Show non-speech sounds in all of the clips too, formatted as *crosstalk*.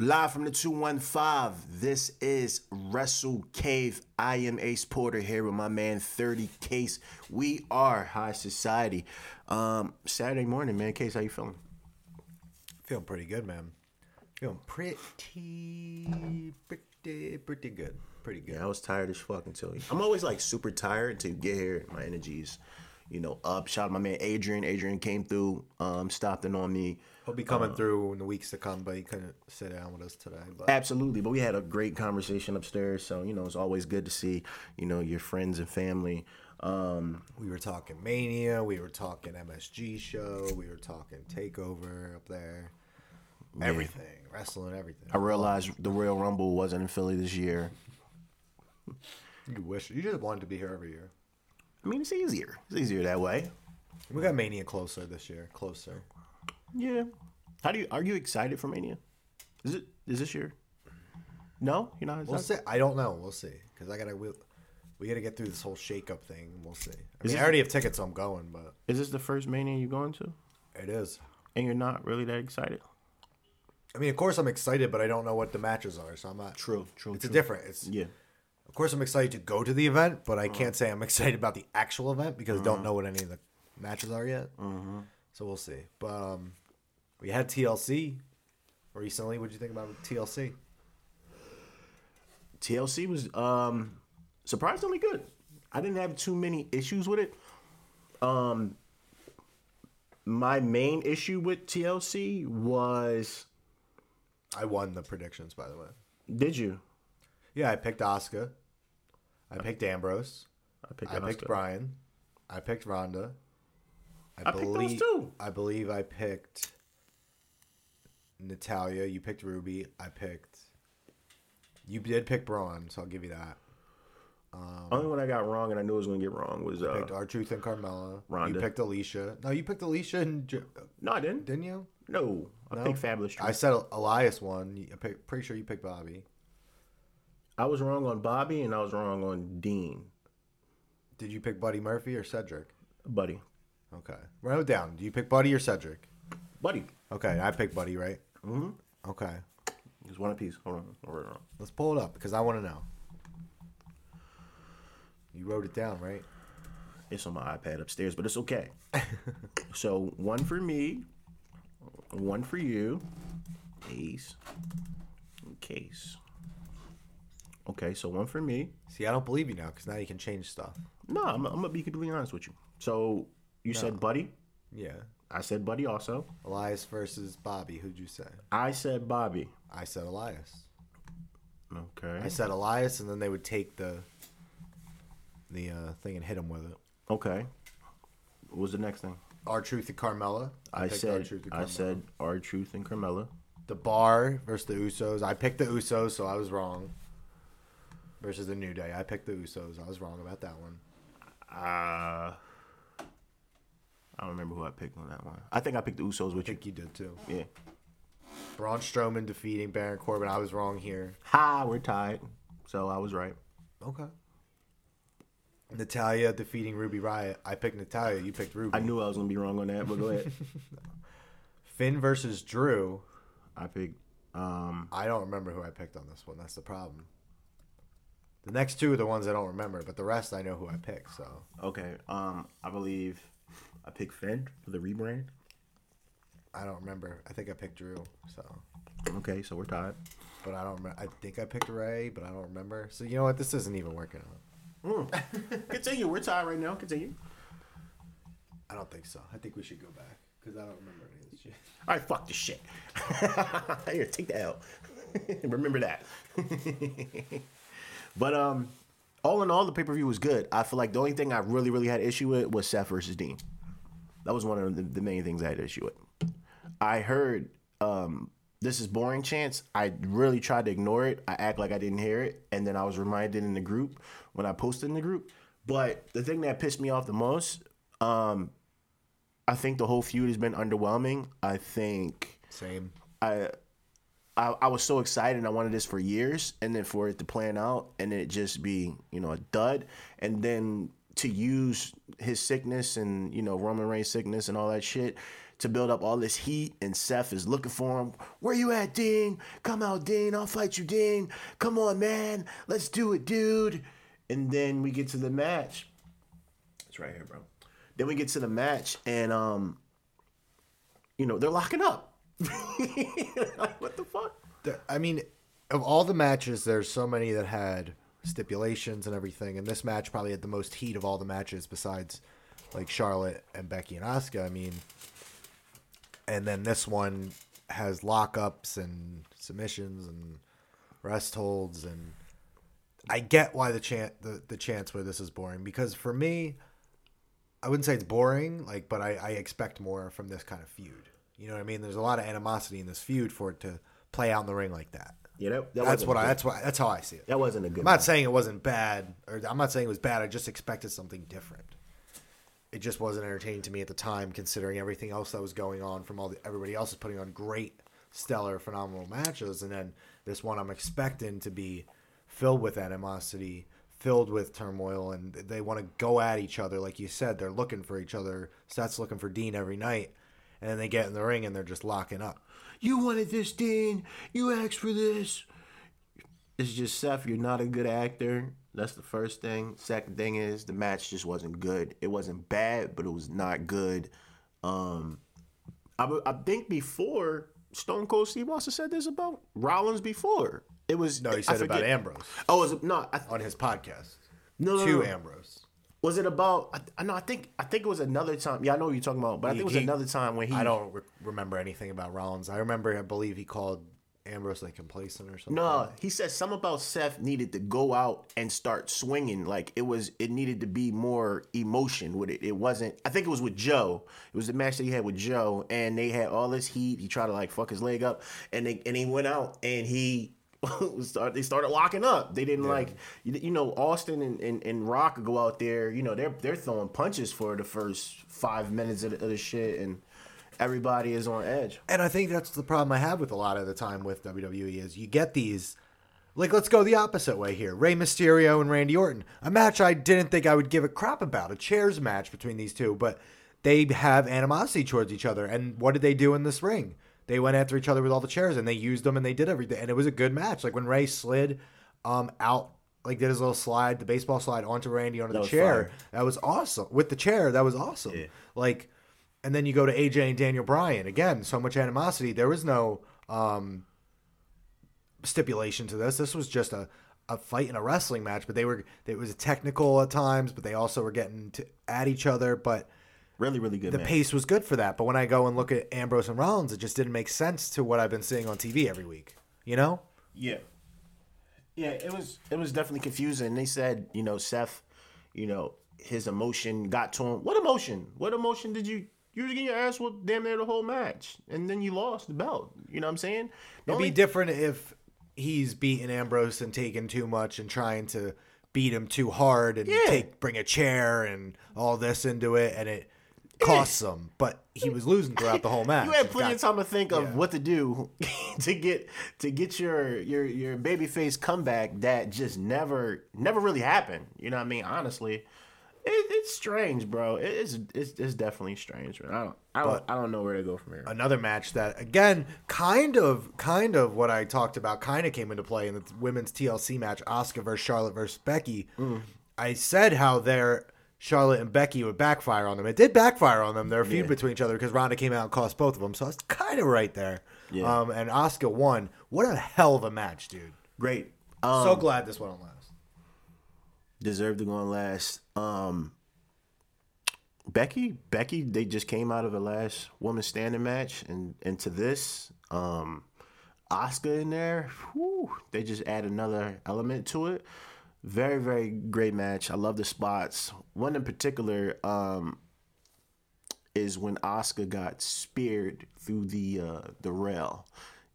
Live from the 215, this is Wrestle Cave. I am Ace Porter here with my man 30 Case. We are High Society. Um, Saturday morning, man. Case, how you feeling? Feeling pretty good, man. Feeling pretty, pretty, pretty good. Pretty good. Yeah, I was tired as fuck until I'm always like super tired until you get here. My energy's, you know, up. Shout out my man Adrian. Adrian came through, um, stopped in on me. He'll be coming through in the weeks to come, but he couldn't sit down with us today. But Absolutely, but we had a great conversation upstairs. So you know, it's always good to see you know your friends and family. Um, we were talking Mania, we were talking MSG show, we were talking Takeover up there. Everything, wrestling, everything. I realized the Royal Rumble wasn't in Philly this year. You wish you just wanted to be here every year. I mean, it's easier. It's easier that way. We got Mania closer this year. Closer. Yeah. How do you are you excited for Mania? Is it is this year? No, you're not. We'll see. I don't know. We'll see. Because I gotta we, we gotta get through this whole shakeup thing. We'll see. I, mean, I already have tickets, so I'm going. But Is this the first Mania you're going to, it is. and you're not really that excited? I mean, of course, I'm excited, but I don't know what the matches are, so I'm not. True, true. It's a different. It's Yeah. Of course I'm excited to go to the event, but I can't say I'm *laughs* excited about the actual event because I don't know what any of the matches are yet. Mm-hmm. So we'll see. But um, we had TLC recently. What would you think about TLC? TLC was um surprisingly good. I didn't have too many issues with it. Um my main issue with TLC was I won the predictions, by the way. did you? Yeah, I picked Asuka. I picked Ambrose. I picked, I picked Bryan. I picked Ronda. I picked those too. I believe I picked Natalya. You picked Ruby. I picked. You did pick Braun, so I'll give you that. Only one I got wrong and I knew I was gonna get wrong was uh Picked R-Truth and Carmella. Ronda. You picked Alicia. No, you picked Alicia and J- No, I didn't. didn't you? No. I No? picked Fabulous Truth. I said Elias won. I'm pretty sure you picked Bobby. I was wrong on Bobby and I was wrong on Dean. Did you pick Buddy Murphy or Cedric? Buddy. Okay, write it down. Do you pick Buddy or Cedric? Buddy. Okay, I picked Buddy, right? Mm-hmm. Okay, There's one apiece. Hold on. Hold on. let's pull it up because I want to know. You wrote it down, right? It's on my iPad upstairs, but it's okay. *laughs* so one for me, one for you, Ace, Case. Okay, so one for me. See, I don't believe you now because now you can change stuff. No, I'm, I'm gonna be completely honest with you. So you said Buddy. Yeah. I said Buddy also. Elias versus Bobby. Who'd you say? I said Bobby. I said Elias. Okay. I said Elias, and then they would take the the uh, thing and hit him with it. Okay. What was the next thing? R-Truth and Carmella. I picked said R-Truth and I Carmella. said R Truth and Carmella. the Bar versus the Usos. I picked the Usos, so I was wrong. Versus the New Day. I picked the Usos. I was wrong about that one. Uh, I don't remember who I picked on that one. I think I picked the Usos I with you. think you did too. Yeah. Braun Strowman defeating Baron Corbin. I was wrong here. Ha, we're tied. So I was right. Okay. Natalya defeating Ruby Riott. I picked Natalya. You picked Ruby. I knew I was gonna be wrong on that, but go ahead. *laughs* Finn versus Drew. I picked. Um, I don't remember who I picked on this one. That's the problem. The next two are the ones I don't remember, but the rest I know who I picked. So okay. Um, I believe I picked Finn for the rebrand. I don't remember. I think I picked Drew. So, Okay, so we're tied. but I don't remember. I think I picked Rey, but I don't remember. So you know what? This isn't even working out. *laughs* Continue. We're tied right now. Continue. I don't think so. I think we should go back because I don't remember any of this shit. *laughs* All right, fuck this shit. *laughs* Here, take the L. Remember that. But um, all in all, the pay per view was good. I feel like the only thing I really, really had issue with was Seth versus Dean. That was one of the, the main things I had issue with. I heard um, this is boring chance. I really tried to ignore it. I act like I didn't hear it, and then I was reminded in the group when I posted in the group. But the thing that pissed me off the most, um, I think the whole feud has been underwhelming. I think Same. I, I I was so excited and I wanted this for years and then for it to plan out and it just be, you know, a dud. And then to use his sickness and, you know, Roman Reigns sickness and all that shit to build up all this heat, and Seth is looking for him. Where you at, Dean? Come out, Dean. I'll fight you, Dean. Come on, man. Let's do it, dude. And then we get to the match. It's right here, bro. Then we get to the match, and um, you know they're locking up. Like, *laughs* what the fuck? I mean, of all the matches, there's so many that had stipulations and everything, and this match probably had the most heat of all the matches besides like Charlotte and Becky and Asuka. I mean, and then this one has lockups and submissions and rest holds, and I get why the chant the, the chance where this is boring because for me, I wouldn't say it's boring, like, but I, I expect more from this kind of feud. You know what I mean? There's a lot of animosity in this feud for it to play out in the ring like that. You know, that That's what I. good- That's why. That's how I see it. That wasn't a good. I'm not match. saying it wasn't bad, or I'm not saying it was bad. I just expected something different. It just wasn't entertaining to me at the time, considering everything else that was going on from all the, everybody else is putting on great, stellar, phenomenal matches, and then this one I'm expecting to be filled with animosity, filled with turmoil, and they want to go at each other. Like you said, they're looking for each other. Seth's looking for Dean every night, and then they get in the ring and they're just locking up. You wanted this, Dean. You asked for this. It's just Seth. You're not a good actor. That's the first thing. Second thing is the match just wasn't good. It wasn't bad, but it was not good. Um, I, I think before Stone Cold Steve Austin said this about Rollins before. It was No, he said about Ambrose Oh, was it no? I, on his podcast no, no, to no. Ambrose. Was it about? I, I know. I think. I think it was another time. Yeah, I know what you're talking about. But I think it was He- another time when he. I don't re- remember anything about Rollins. I remember, I believe he called Ambrose like complacent or something. No, he said something about Seth needed to go out and start swinging. Like it was, it needed to be more emotion with it. It wasn't. I think it was with Joe. It was the match that he had with Joe, and they had all this heat. He tried to like fuck his leg up, and they and he went out and he. *laughs* start, they started locking up. They didn't like, you, you know, Austin and, and, and Rock go out there. You know, they're they're throwing punches for the first five minutes of the, of the shit, and everybody is on edge. And I think that's the problem I have with a lot of the time with WWE is you get these. Like, let's go the opposite way here. Rey Mysterio and Randy Orton. A match I didn't think I would give a crap about. A chairs match between these two, but they have animosity towards each other. And what did they do in this ring? They went after each other with all the chairs and they used them and they did everything. And it was a good match. Like when Rey slid um, out, like did his little slide, the baseball slide onto Randy onto the chair. fire. That was awesome. With the chair, that was awesome. Like, and then you go to AJ and Daniel Bryan. Again, so much animosity. There was no um, stipulation to this. This was just a, a fight in a wrestling match, but they were it was technical at times, but they also were getting to, at each other. But Really, really good. the match. pace was good for that. But when I go and look at Ambrose and Rollins, it just didn't make sense to what I've been seeing on TV every week. You know? Yeah. Yeah, it was it was definitely confusing. They said, you know, Seth, you know, his emotion got to him. What emotion? What emotion did you you was getting your ass whooped damn near the whole match. And then you lost the belt. You know what I'm saying? The It'd only- be different if he's beating Ambrose and taking too much and trying to beat him too hard and Yeah. take bring a chair and all this into it and it costs him. But he was losing throughout the whole *laughs* match. you had plenty of time to think of yeah. what to do *laughs* to get to get your your your babyface comeback that just never never really happened. You know what I mean? Honestly, it, it's strange, bro. It's, it's it's definitely strange, man. I don't I don't I don't know where to go from here. another match that again kind of kind of what I talked about kind of came into play in the women's TLC match Asuka versus Charlotte versus Becky. Mm. I said how their Charlotte and Becky would backfire on them. It did backfire on them. Their feud Yeah. between each other because Ronda came out and cost both of them. So I was kind of right there. Yeah. Um, and Asuka won. What a hell of a match, dude. Great. Um, so glad this went on last. deserved to go on last. Um, Becky, Becky, they just came out of the last woman standing match, and into this, um, Asuka in there, whew, they just add another element to it. Very, very great match. I love the spots. One in particular um, is when Asuka got speared through the uh, the rail.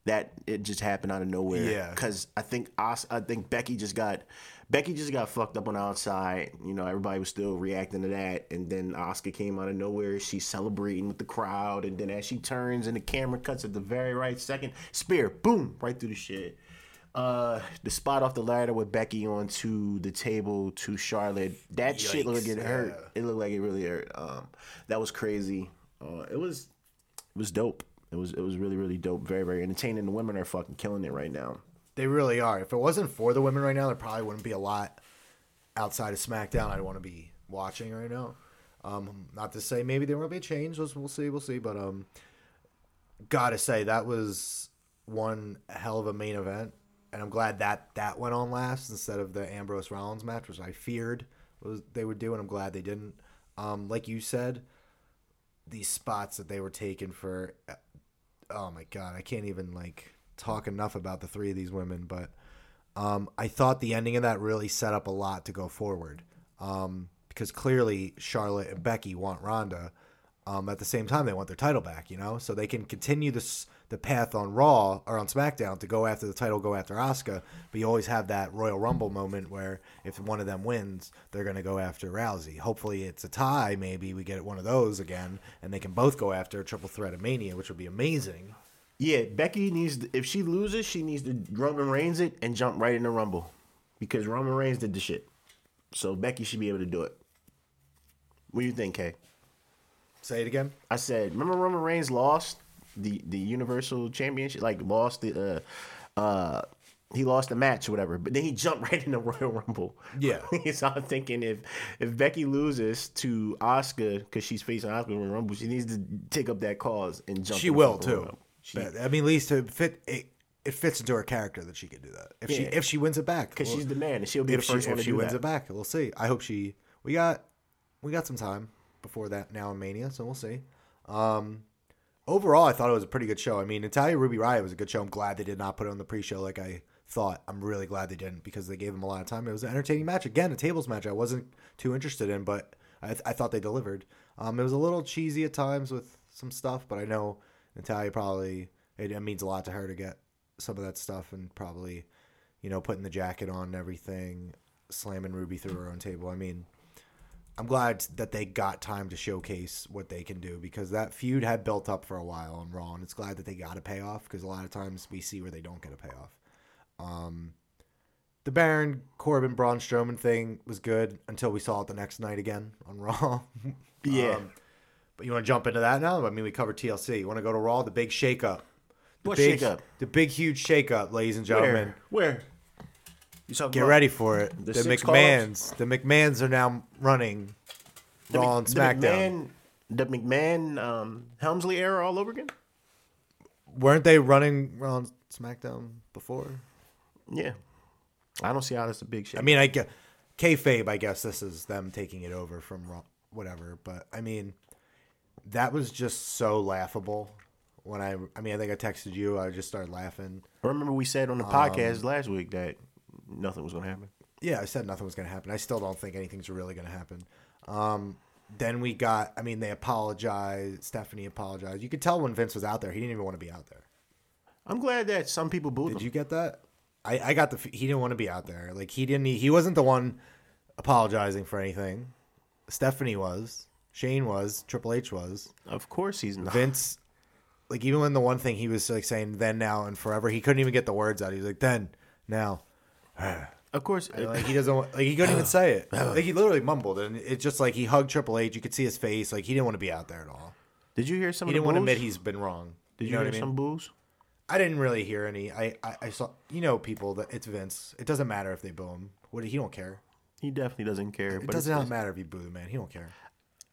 That it just happened out of nowhere. Yeah. because I think Os- I think Becky just got Becky just got fucked up on the outside. You know, everybody was still reacting to that, and then Asuka came out of nowhere. She's celebrating with the crowd, and then as she turns and the camera cuts at the very right second, spear, boom, right through the shit. Uh, the spot off the ladder with Becky onto the table to Charlotte. That shit looked like it hurt. yeah. It looked like it really hurt. Um, that was crazy. Uh, it was it was dope. It was it was really really dope. Very very entertaining. The women are fucking killing it right now. They really are. If it wasn't for the women right now, there probably wouldn't be a lot outside of SmackDown I'd want to be watching right now. Um, not to say maybe there won't be a change. We'll, we'll see. We'll see. But um, gotta say that was one hell of a main event, and I'm glad that that went on last instead of the Ambrose Rollins match, which I feared was they would do, and I'm glad they didn't. Um, like you said, these spots that they were taking for, oh my god, I can't even like talk enough about the three of these women, but um, I thought the ending of that really set up a lot to go forward. Um, because clearly Charlotte and Becky want Ronda. Um, at the same time, they want their title back, you know, so they can continue this the path on Raw or on SmackDown to go after the title, go after Asuka. But you always have that Royal Rumble moment where if one of them wins, they're going to go after Rousey. Hopefully, it's a tie. Maybe we get one of those again, and they can both go after a triple threat of Mania, which would be amazing. Yeah, Becky needs to, if she loses, she needs to Roman Reigns it and jump right in the Rumble because Roman Reigns did the shit. So Becky should be able to do it. What do you think, Kay? Say it again. I said, remember Roman Reigns lost the the Universal Championship, like lost the uh uh he lost the match or whatever, but then he jumped *laughs* right in the Royal Rumble. Yeah. *laughs* so I'm thinking if if Becky loses to Asuka because she's facing Asuka in the Rumble, she needs to take up that cause and jump. She will too. She, I mean, at least to fit it, it fits into her character that she can do that. If she if she wins it back, because Well, she's the man, and she'll be the if she, first one if to she do wins that. it back, we'll see. I hope she. We got we got some time before that now in Mania, so we'll see. Um, overall, I thought it was a pretty good show. I mean, Natalya Ruby Riott was a good show. I'm glad they did not put it on the pre-show like I thought. I'm really glad they didn't because they gave them a lot of time. It was an entertaining match. Again, a tables match. I wasn't too interested in, but I, I thought they delivered. Um, it was a little cheesy at times with some stuff, but I know Natalya probably it, it means a lot to her to get some of that stuff and probably, you know, putting the jacket on and everything, slamming Ruby through her own table. I mean, I'm glad that they got time to showcase what they can do because that feud had built up for a while on Raw, and it's glad that they got a payoff because a lot of times we see where they don't get a payoff. Um, the Baron Corbin Braun Strowman thing was good until we saw it the next night again on Raw. *laughs* Yeah. Um, but you want to jump into that now? I mean, we covered TLC. You want to go to Raw? The big shakeup. The What big, shakeup? The big, huge shakeup, ladies and gentlemen. Where? Where? You talking Get about ready for it. The The, six McMahons. The McMahons are now running the Raw and the SmackDown. McMahon, the McMahon um, Helmsley era all over again. Weren't they running Raw and SmackDown before? Yeah, I don't see how that's a big shit. I mean, I get kayfabe. I guess this is them taking it over from Raw, whatever. But I mean, that was just so laughable. When I, I mean, I think I texted you. I just started laughing. I remember we said on the podcast last week that nothing was gonna happen. Yeah, I said nothing was going to happen. I still don't think anything's really going to happen. Um, then we got, I mean, they apologized. Stephanie apologized. You could tell when Vince was out there, he didn't even want to be out there. I'm glad that some people booed Did him. you get that? I, I got the, he didn't want to be out there. Like, he didn't, he wasn't the one apologizing for anything. Stephanie was. Shane was. Triple H was. Of course he's not. Vince, like, even when the one thing he was like saying then, now, and forever, he couldn't even get the words out. He was like, then, now. *sighs* Of course, Like he doesn't want, like he couldn't even *sighs* say it. *sighs* Like he literally mumbled, and it's just like he hugged Triple H. You could see his face. Like he didn't want to be out there at all. did you hear some? He didn't want to admit he's been wrong. Did you, know hear what I mean? some boos? I didn't really hear any. I, I I saw you know people that it's Vince. It doesn't matter if they boo him. What he don't care. He definitely doesn't care. It but does it's- not matter if you boo the man. He don't care.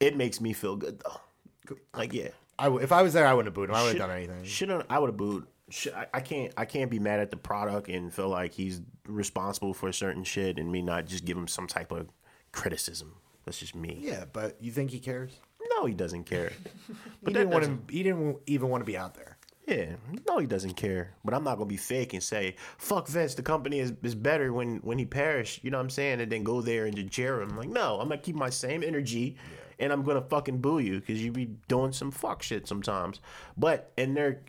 It makes me feel good though. Like yeah, I w- if I was there, I wouldn't have booed him. I would have done anything. Should I would have booed. I, can't. I can't be mad at the product and feel like he's responsible for certain shit and me not just give him some type of criticism. That's just me. Yeah, but you think he cares? No, he doesn't care. *laughs* but He didn't want to. He didn't even want to be out there. Yeah, no, he doesn't care. But I'm not gonna be fake and say, "Fuck Vince, the company is, is better when when he perished." You know what I'm saying? And then go there and just jeer him. Like, no, I'm gonna keep my same energy, and I'm gonna fucking boo you because you be doing some fuck shit sometimes. But and they're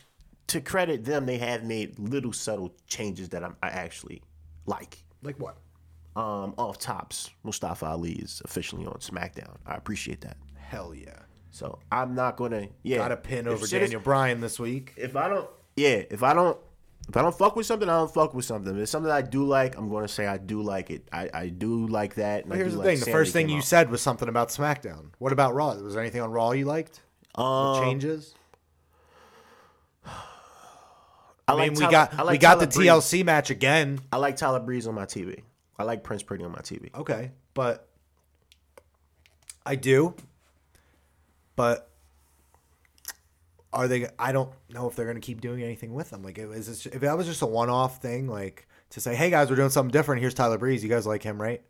to credit them, they have made little subtle changes that I'm, I actually like. Like what? Um, off tops, Mustafa Ali is officially on SmackDown. I appreciate that. Hell yeah! So I'm not gonna yeah Got a pin over shit is- Daniel Bryan this week. if I don't, yeah, if I don't, if I don't fuck with something, I don't fuck with something. If it's something I do like, I'm going to say I do like it. I, I do like that. And But I here's the like thing: the first thing you out. said was something about SmackDown. What about Raw? Was there anything on Raw you liked? Um, changes? I, like mean, we Tyler- got I like we got the Tyler Breeze. TLC match again. I like Tyler Breeze on my TV. I like Prince Pretty on my TV. Okay, but I do. But are they? I don't know if they're going to keep doing anything with them. Like, is this, if that was just a one-off thing, like to say, "Hey guys, we're doing something different. Here's Tyler Breeze. You guys like him, right?"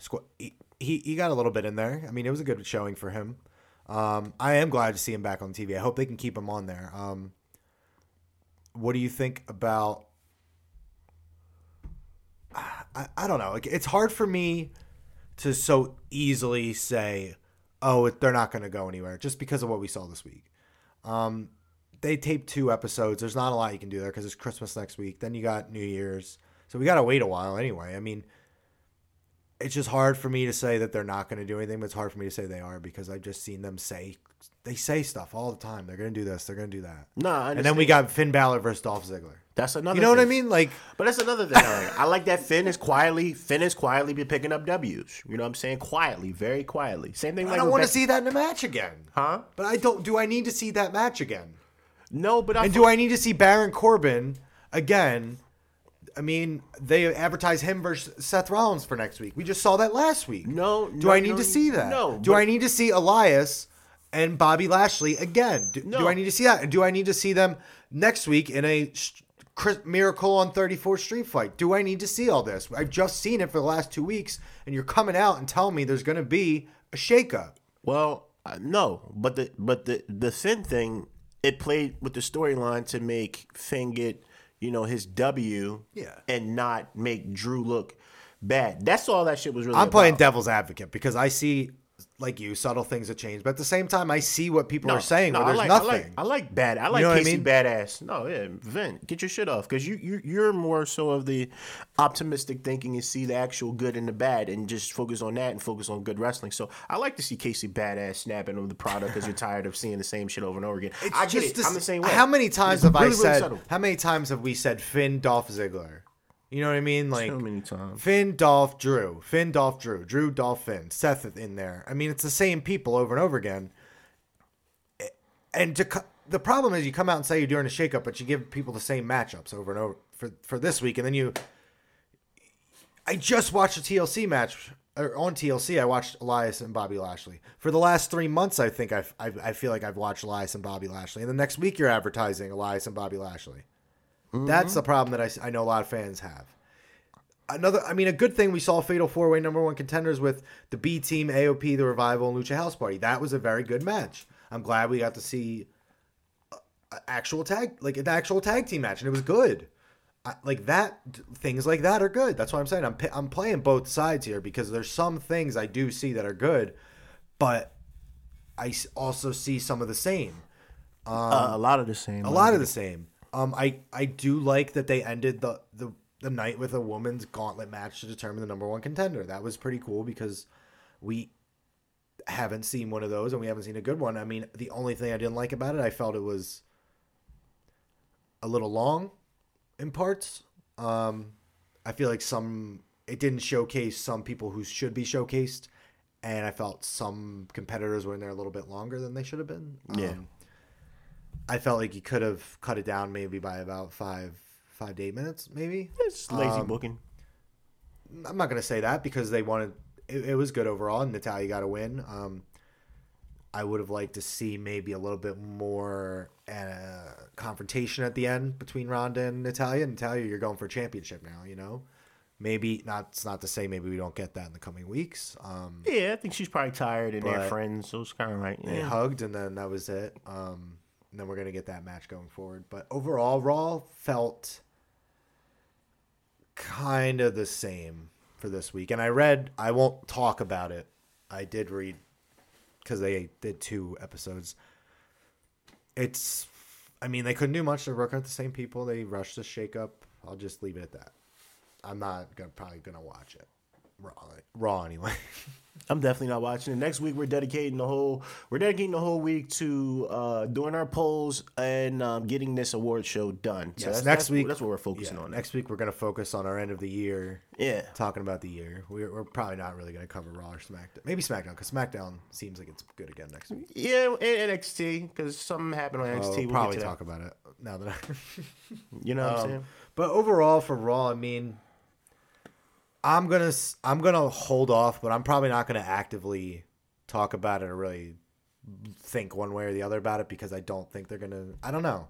Squ- He he, he got a little bit in there. I mean, it was a good showing for him. Um, I am glad to see him back on TV. I hope they can keep him on there. Um, what do you think about? I, I don't know. It's hard for me to so easily say, "Oh, they're not going to go anywhere," just because of what we saw this week. Um, they taped two episodes. There's not a lot you can do there because it's Christmas next week. Then you got New Year's, so we got to wait a while anyway. I mean, it's just hard for me to say that they're not going to do anything, but it's hard for me to say they are because I've just seen them say they say stuff all the time. They're going to do this. They're going to do that. No, I And then we got Finn Balor versus Dolph Ziggler. that's another. You know what I mean? Like, But that's another thing. I like. I like that Finn is quietly. Finn is quietly be picking up W's. You know what I'm saying? Quietly, very quietly. Same thing. I Like don't want to see that in a match again. Huh? But I don't. Do I need to see that match again? No, but I. And do I need to see Baron Corbin again? I mean, they advertise him versus Seth Rollins for next week. We just saw that last week. No, Do no, I need no, to see that? no, Do I need to see Elias and Bobby Lashley again? Do, do I need to see that? And do I need to see them next week in a Miracle on 34th Street fight? Do I need to see all this? I've just seen it for the last two weeks, and you're coming out and telling me there's going to be a shakeup. Well, uh, no, but the but the the Finn thing, it played with the storyline to make Finn get you know his W, Yeah. and not make Drew look bad. That's all that shit was really. I'm playing devil's advocate because I see, like you, subtle things that change. But at the same time, I see what people are saying where I there's like, nothing. I like, I like bad. I like know what I Casey mean? badass. No, yeah, Vin, get your shit off because you you you're more so of the optimistic thinking and see the actual good and the bad and just focus on that and focus on good wrestling. So I like to see Casey badass snapping on the product because you're *laughs* tired of seeing the same shit over and over again. It's I get just it. this- I'm the same way. How many times It's have I really, really said? subtle. how many times have we said Finn, Dolph Ziggler? You know what I mean? Like So many times. Finn, Dolph, Drew, Finn, Dolph, Drew, Drew, Dolph, Finn, Seth in there. I mean, it's the same people over and over again. And to the problem is, you come out and say you're doing a shakeup, but you give people the same matchups over and over for for this week, and then you. I just watched a TLC match or on TLC. I watched Elias and Bobby Lashley for the last three months. I think I've, I I feel like I've watched Elias and Bobby Lashley, and the next week you're advertising Elias and Bobby Lashley. That's mm-hmm. the problem that I, I know a lot of fans have. Another, I mean, a good thing we saw Fatal Four Way number one contenders with the B Team, AOP, the Revival, and Lucha House Party. That was a very good match. I'm glad we got to see uh, a actual tag, like an actual tag team match, and it was good. I, like that, things like that are good. That's what I'm saying. I'm I'm playing both sides here because there's some things I do see that are good, but I also see some of the same Uh, a um, lot of the same. a lot of the same. Um, I I do like that they ended the the the night with a woman's gauntlet match to determine the number one contender. That was pretty cool because we haven't seen one of those and we haven't seen a good one. I mean, the only thing I didn't like about it, I felt it was a little long in parts. Um, I feel like some it didn't showcase some people who should be showcased, and I felt some competitors were in there a little bit longer than they should have been. Yeah. I felt like you could have cut it down maybe by about five, five to eight minutes, maybe. It's lazy Um, booking. I'm not gonna say that because they wanted. It, it was good overall, and Natalya got a win. Um, I would have liked to see maybe a little bit more uh, confrontation at the end between Ronda and Natalya. Natalya, you're going for a championship now. You know, maybe not. It's not to say maybe we don't get that in the coming weeks. Um, Yeah, I think she's probably tired and they're friends, so it's kind of like they hugged, and then that was it. Um, and then we're gonna get that match going forward. But overall, Raw felt kind of the same for this week. And I read, I won't talk about it. I did read because they did two episodes. It's, I mean, they couldn't do much. They're working with the same people. They rushed the shake up. I'll just leave it at that. I'm not gonna probably gonna watch it. Raw, Raw anyway. *laughs* I'm definitely not watching it. Next week we're dedicating the whole we're dedicating the whole week to uh, doing our polls and um, getting this award show done. So Yes, that's, next that's, week- that's what we're focusing Yeah, on. next week we're gonna focus on our end of the year. Yeah. talking about the year. We're, we're probably not really gonna cover Raw or SmackDown. Maybe SmackDown because SmackDown seems like it's good again next week. Yeah, and NXT because something happened on NXT. We'll We'll probably talk about it now that. I. You know what I'm *laughs* Um, saying? But overall, for Raw, I mean, I'm gonna I'm gonna hold off, but I'm probably not gonna actively talk about it or really think one way or the other about it because I don't think they're gonna. I don't know.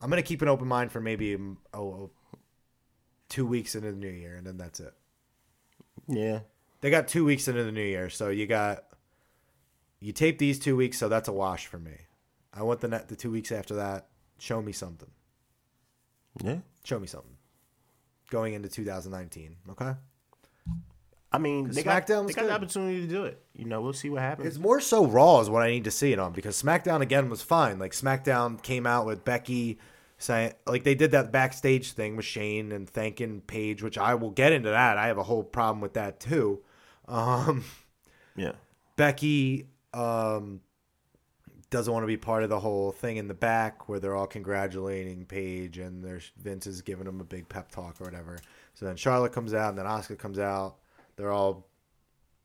I'm gonna keep an open mind for maybe mm, oh, oh, two weeks into the new year, and then that's it. Yeah. They got two weeks into the new year, so you got you tape these two weeks, so that's a wash for me. I want the net the two weeks after that. Show me something. Yeah. Show me something. Going into 2019, okay? I mean, they got, SmackDown was they got the good. opportunity to do it. You know, we'll see what happens. It's more so Raw is what I need to see it on because SmackDown again was fine. Like SmackDown came out with Becky saying like they did that backstage thing with Shane and thanking Paige, which I will get into that. I have a whole problem with that too. Um, yeah. Becky um, doesn't want to be part of the whole thing in the back where they're all congratulating Paige and there's Vince is giving them a big pep talk or whatever. So then Charlotte comes out and then Asuka comes out. They're all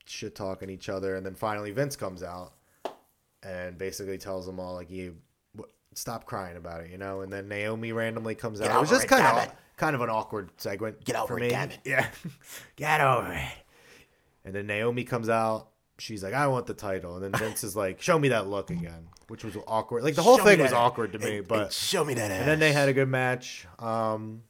shit talking each other, and then finally Vince comes out and basically tells them all like, "You stop crying about it," you know. And then Naomi randomly comes out. It was just it, kind of it. kind of an awkward segment. Get over for it, me. damn it. *laughs* Yeah, *laughs* get over it. And then Naomi comes out. She's like, "I want the title," and then Vince is like, "Show me that look again," which was awkward. Like the whole Show thing was awkward to me, and- but and show me that ass. and then they had a good match. Um,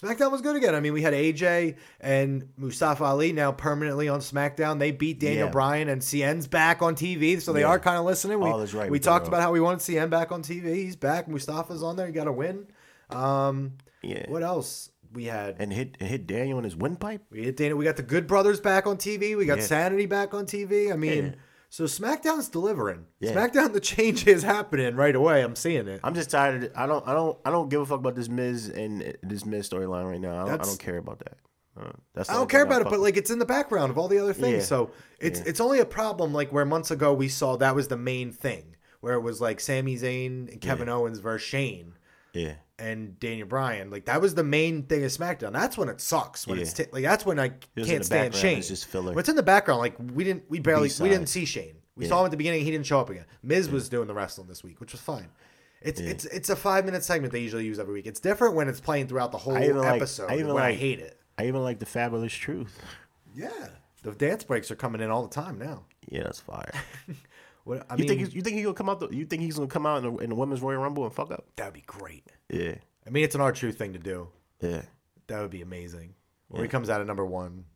SmackDown was good again. I mean, we had AJ and Mustafa Ali now permanently on SmackDown. They beat Daniel Yeah. Bryan and Cien's back on TV, so they Yeah. are kind of listening. We, All is right we talked about how we wanted Cien back on TV. He's back. Mustafa's on there. You got to win. Um, yeah. what else? We had And hit and hit Daniel in his windpipe. we hit Dana. We got the Good Brothers back on TV. We got Yeah. Sanity back on TV. I mean, Yeah. so SmackDown's delivering. Yeah. SmackDown, the change is happening right away. I'm seeing it. I'm just tired of it. I don't I don't I don't give a fuck about this Miz and this Miz storyline right now. I don't, I don't care about that. Uh, that's I don't care about it, but like it's in the background of all the other things. So it's it's only a problem like where months ago we saw that was the main thing, where it was like Sami Zayn and Kevin Owens versus Shane yeah. And Daniel Bryan. Like that was the main thing of SmackDown. That's when it sucks. When it's t- like that's when I can't stand Shane. it's just filler. When it's in the background, like we didn't we barely we B-side. didn't see Shane. We Yeah. saw him at the beginning. He didn't show up again. Miz was doing the wrestling this week, which was fine. It's it's it's a five minute segment they usually use every week. It's different when it's playing throughout the whole I even like- episode. I even when I like- hate it. I even like the fabulous truth. Yeah, the dance breaks are coming in all the time now. Yeah, that's fire. *laughs* What I You mean, think he's, you think he gonna come out? The, you think he's gonna come out in the, in the women's Royal Rumble and fuck up? that'd be great. Yeah, I mean, it's an R-Truth thing to do. yeah. That would be amazing. Or he comes out at number one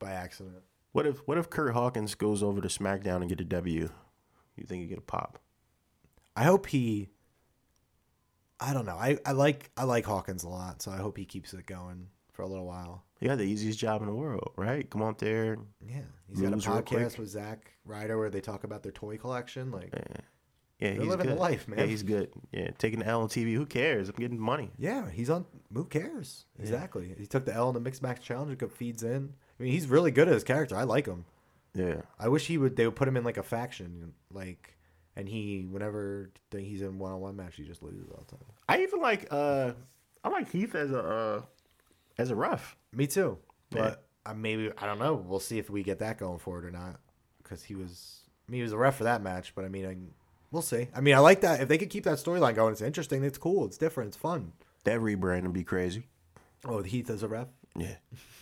by accident. What if what if Curt Hawkins goes over to SmackDown and get a W? You think he get a pop? I hope he. I don't know. I, I like I like Hawkins a lot, so I hope he keeps it going for a little while. He got the easiest job in the world, right? Come out there. Yeah, he's got a podcast with Zack Ryder where they talk about their toy collection. Like, Yeah, They're he's living the good. life, man. Yeah, he's good. Yeah, taking the L on TV. Who cares? I'm getting money. yeah, he's on. Who cares? Exactly. He took the L in the mixed match challenge. It feeds in. I mean, he's really good at his character. I like him. Yeah, I wish he would. They would put him in like a faction, like, and he whenever he's in one on one match, he just loses all the time. I even like uh, I like Heath as a uh, as a ref. Me too. But uh, maybe I don't know. We'll see if we get that going forward or not. Because he was, I mean, he was a ref for that match. But I mean, I, we'll see. I mean, I like that. If they could keep that storyline going, it's interesting. It's cool. It's different. It's fun. That rebrand would be crazy. Oh, Heath as a ref. Yeah,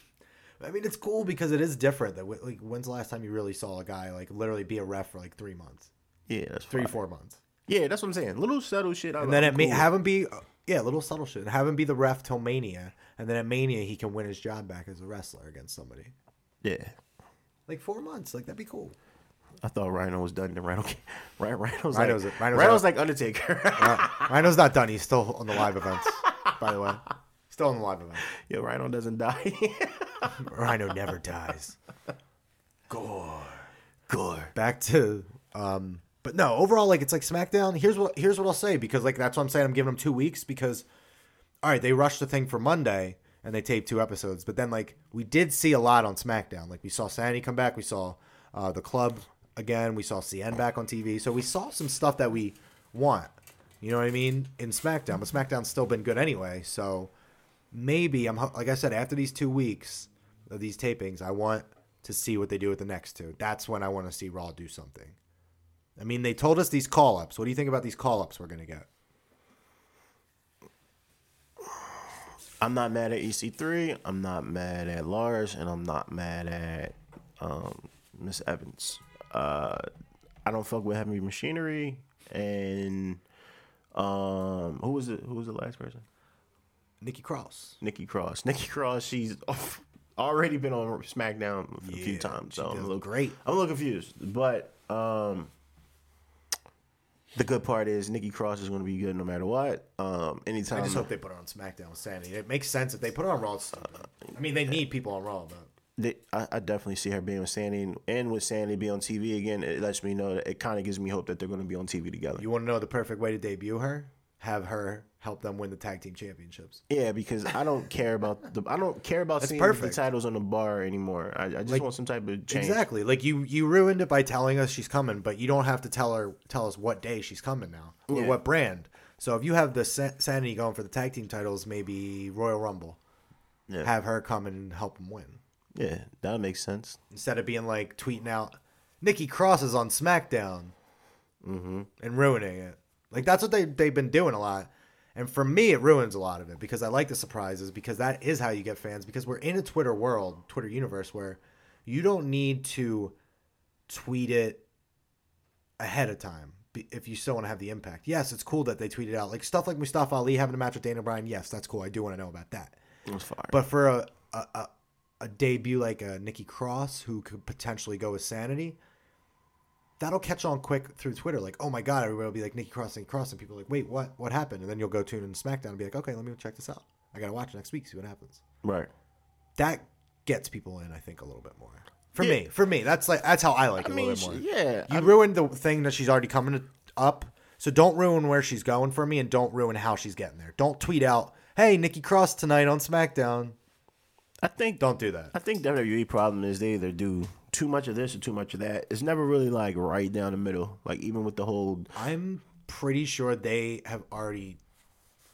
*laughs* I mean, it's cool because it is different. That like, when's the last time you really saw a guy like literally be a ref for like three months, yeah, that's three fire. four months, Yeah, that's what I'm saying. Little subtle shit. I, and then I'm it may have him be uh, yeah, a little subtle shit. Have him be the ref till Mania, and then at Mania he can win his job back as a wrestler against somebody. Yeah, Like four months, like that'd be cool. I thought Rhino was done. Then Rhino, Rhino, *laughs* Rhino's, Rhino's- like Rhino's Rhino's, like Undertaker. *laughs* Uh, Rhino's not done. He's still on the live events, by the way. Still on the live event. yeah, Rhino doesn't die. *laughs* Rhino never dies. Gore, gore. Back to, um, but no. Overall, like it's like SmackDown. Here's what here's what I'll say because like that's what I'm saying. I'm giving them two weeks because, all right, they rushed the thing for Monday, and they taped two episodes. But then like we did see a lot on SmackDown. Like we saw Sanity come back, we saw uh, the club again, we saw Cien back on TV. So we saw some stuff that we want. You know what I mean in SmackDown, but SmackDown's still been good anyway. So maybe I'm like I said after these two weeks of these tapings, I want to see what they do with the next two. That's when I want to see Raw do something. I mean, they told us these call ups. What do you think about these call ups we're gonna get? I'm not mad at EC3. I'm not mad at Lars, and I'm not mad at um, Miss Evans. Uh, I don't fuck with heavy machinery, and um, who was it? Who was the last person? Nikki Cross. Nikki Cross. Nikki Cross. She's *laughs* already been on SmackDown a few Yeah, times, she so I'm a little great. I'm a little confused, but um, the good part is Nikki Cross is going to be good no matter what. Um, anytime I just hope they put her on SmackDown with Sanity. It makes sense if they put her on Raw. stupid. I mean, they need people on Raw, but they, I, I definitely see her being with Sanity and, and with Sanity be on TV again. It lets me know that it kind of gives me hope that they're going to be on TV together. you want to know the perfect way to debut her? Have her help them win the tag team championships. Yeah, because I don't care about the I don't care about That's seeing the titles on the bar anymore. I, I just Like- want some type of change. Exactly. Like you, you ruined it by telling us she's coming, but you don't have to tell her, tell us what day she's coming now or Yeah. what brand. So if you have the Sa- Sanity going for the tag team titles, maybe Royal Rumble, Yeah, have her come and help them win yeah, that makes sense. instead of being like tweeting out Nikki Cross is on SmackDown Mm-hmm. and ruining it. Like that's what they they've been doing a lot. And for me, it ruins a lot of it because I like the surprises because that is how you get fans. Because we're in a Twitter world, Twitter universe, where you don't need to tweet it ahead of time if you still want to have the impact. Yes, it's cool that they tweeted out like stuff like Mustafa Ali having a match with Dana Bryan. Yes, that's cool. I do want to know about that. It was fire. But for a a, a, a debut like a Nikki Cross who could potentially go with Sanity, that'll catch on quick through Twitter. Like, oh my god, everybody will be like Nikki Cross, Nikki Cross, and people are like, wait, what? What happened? And then you'll go tune in SmackDown and be like, okay, let me check this out. I gotta watch next week, see what happens. right. That gets people in, I think, a little bit more. For Yeah. me, for me, that's like that's how I like it I a mean, little bit more. yeah. You I- ruined the thing that she's already coming up. So don't ruin where she's going for me, and don't ruin how she's getting there. Don't tweet out, "Hey, Nikki Cross tonight on SmackDown." I think Don't do that. I think WWE problem is they either do too much of this or too much of that. It's never really like right down the middle. Like even with the whole I'm pretty sure they have already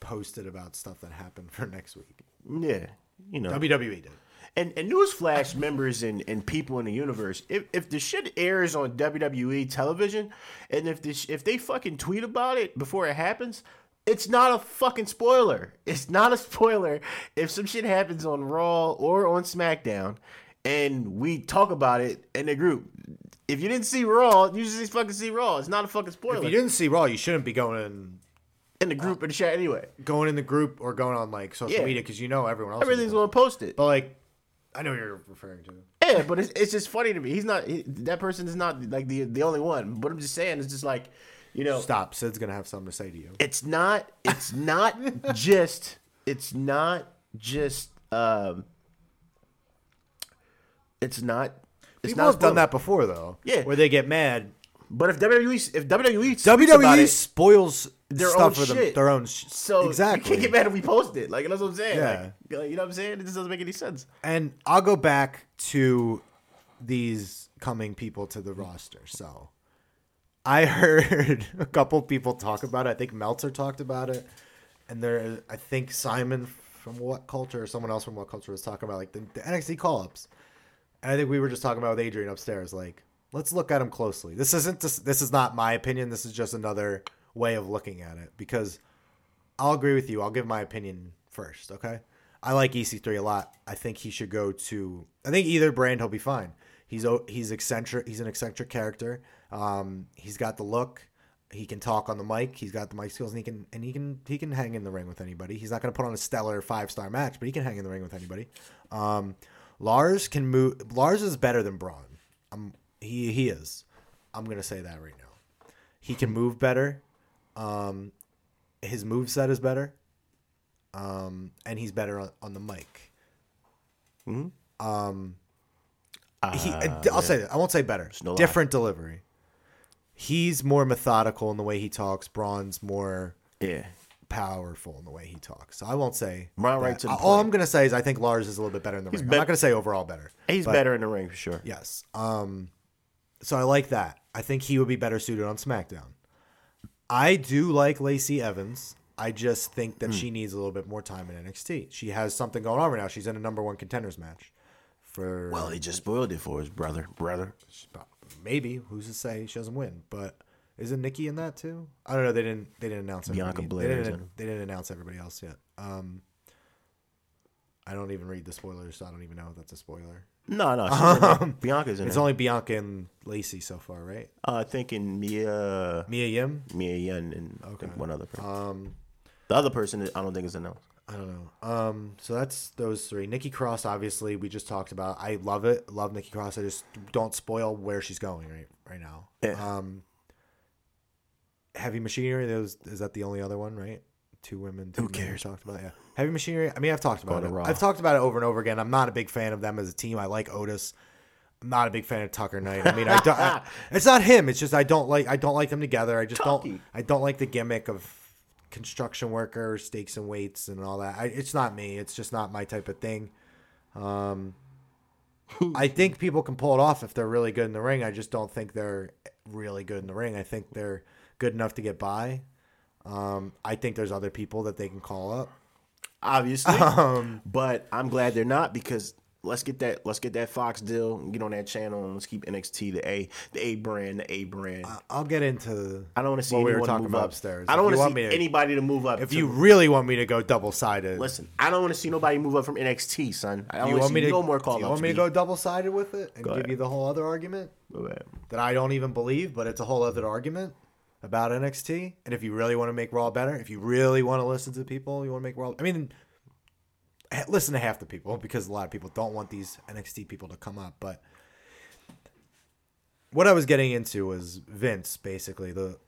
posted about stuff that happened for next week. yeah, you know. WWE did. And and newsflash members and, and people in the universe, if if the shit airs on WWE television, and if this if they fucking tweet about it before it happens, it's not a fucking spoiler. It's not a spoiler if some shit happens on Raw or on SmackDown, and we talk about it in the group. If you didn't see Raw, you just fucking see Raw. It's not a fucking spoiler. If you didn't see Raw, you shouldn't be going in, in the group uh, or the chat anyway. going in the group or going on like social Yeah. media because you know everyone else. Everything's gonna post it. But like, I know what you're referring to. Yeah, but it's, it's just funny to me. He's not he, that person is not like the the only one. But I'm just saying, it's just like, you know, Stop. Sid's gonna have something to say to you. it's not it's not *laughs* just it's not just um it's not it's People not have done that before though. Yeah. Where they get mad. But if WWE if WWE WWE it, spoils their stuff own for them, shit. their own. Sh- so exactly. you can't get mad if we post it. Like that's what I'm saying. Yeah. Like, you know what I'm saying? It just doesn't make any sense. And I'll go back to these coming people to the roster. So I heard *laughs* a couple people talk about it. I think Meltzer talked about it. And there, I think Simon from What Culture or someone else from What Culture was talking about like the, the NXT call ups. And I think we were just talking about with Adrian upstairs. Like, let's look at them closely. This isn't this, this is not my opinion. This is just another way of looking at it because I'll agree with you. I'll give my opinion first, okay? I like EC3 a lot. I think he should go to I think either brand he'll be fine. He's he's eccentric, he's an eccentric character. Um, he's got the look. He can talk on the mic. He's got the mic skills and he can and he can he can hang in the ring with anybody. He's not going to put on a stellar five-star match, but he can hang in the ring with anybody. Um, Lars can move Lars is better than Braun. I'm he he is. I'm going to say that right now. He can move better. Um, his move set is better, um, and he's better on, on the mic. Um, he, Uh, I'll say that. I won't say better. no lie. Different delivery. He's more methodical in the way he talks. Braun's more yeah. powerful in the way he talks. So I won't say. Right, right to All. I'm gonna say is I think Lars is a little bit better in the ring. bet- I'm not gonna say overall better. He's but- better in the ring for sure. Yes. Um, so I like that. I think he would be better suited on SmackDown. I do like Lacey Evans. I just think Hmm. that she needs a little bit more time in NXT. She has something going on right now. She's in a number one contenders match. For Well, he just spoiled it for his brother. Brother. Maybe who's to say she doesn't win? But isn't Nikki in that too? I don't know. They didn't. They didn't announce Bianca everybody. Blair They didn't, they didn't announce everybody else yet. Um, I don't even read the spoilers, so I don't even know if that's a spoiler. No, no. in it. *laughs* Bianca's in It's it. only Bianca and Lacey so far, right? uh, thinking Mia, Mia Yim. Mia Yun, and I think one other person. Um, the other person, I don't think is announced. I don't know. Um, so that's those three. Nikki Cross, obviously, we just talked about. I love it. Love Nikki Cross. I just don't spoil where she's going right right now. Yeah. Um, Heavy Machinery. Those is that the only other one, right? Two women. Two Who cares? Talked about yeah. Heavy Machinery. I mean, I've talked about it. Raw. I've talked about it over and over again. I'm not a big fan of them as a team. I like Otis. I'm not a big fan of Tucker Knight. I mean, I don't. I, *laughs* it's not him. It's just I don't like. I don't like them together. I just Tucky. don't. I don't like the gimmick of construction worker, stakes and weights, and all that. I, it's not me. It's just not my type of thing. Um, I think people can pull it off if they're really good in the ring. I just don't think they're really good in the ring. I think they're good enough to get by. Um, I think there's other people that they can call up. Obviously, *laughs* Um, but I'm glad they're not because let's get that let's get that Fox deal and get on that channel and let's keep NXT the A the A brand the A brand. I'll get into. I don't want to see what we anyone were talking move about up. upstairs. I don't want to see anybody to move up. If to- you really want me to go double sided, listen, I don't want to see nobody move up from NXT, son. I don't you want want to me to no more call you want me to go double sided with it and Go give ahead. you the whole other argument that I don't even believe, but it's a whole other argument about NXT. And if you really want to make Raw better, if you really want to listen to people, you want to make Raw. I mean, listen to half the people because a lot of people don't want these NXT people to come up. But what I was getting into was Vince, basically the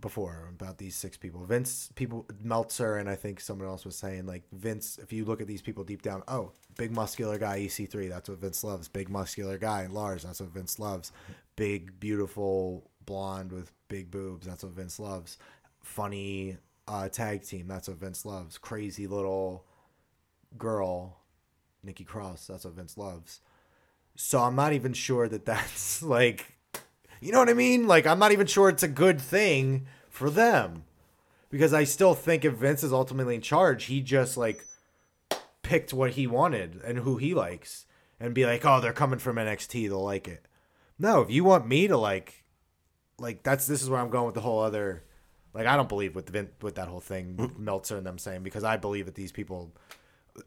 before about these six people. Vince, people, Meltzer, and I think someone else was saying like Vince. If you look at these people deep down, oh, big muscular guy EC3, that's what Vince loves. Big muscular guy Lars, that's what Vince loves. Big beautiful blonde with big boobs, that's what Vince loves. Funny uh, tag team, that's what Vince loves. Crazy little girl, Nikki Cross, that's what Vince loves. So I'm not even sure that that's *laughs* like, you know what I mean? Like I'm not even sure it's a good thing for them because I still think if Vince is ultimately in charge, he just like picked what he wanted and who he likes and be like, oh, they're coming from NXT, they'll like it. No, if you want me to like, like that's this is where I'm going with the whole other. Like I don't believe with Vin, with that whole thing mm. Meltzer and them saying because I believe that these people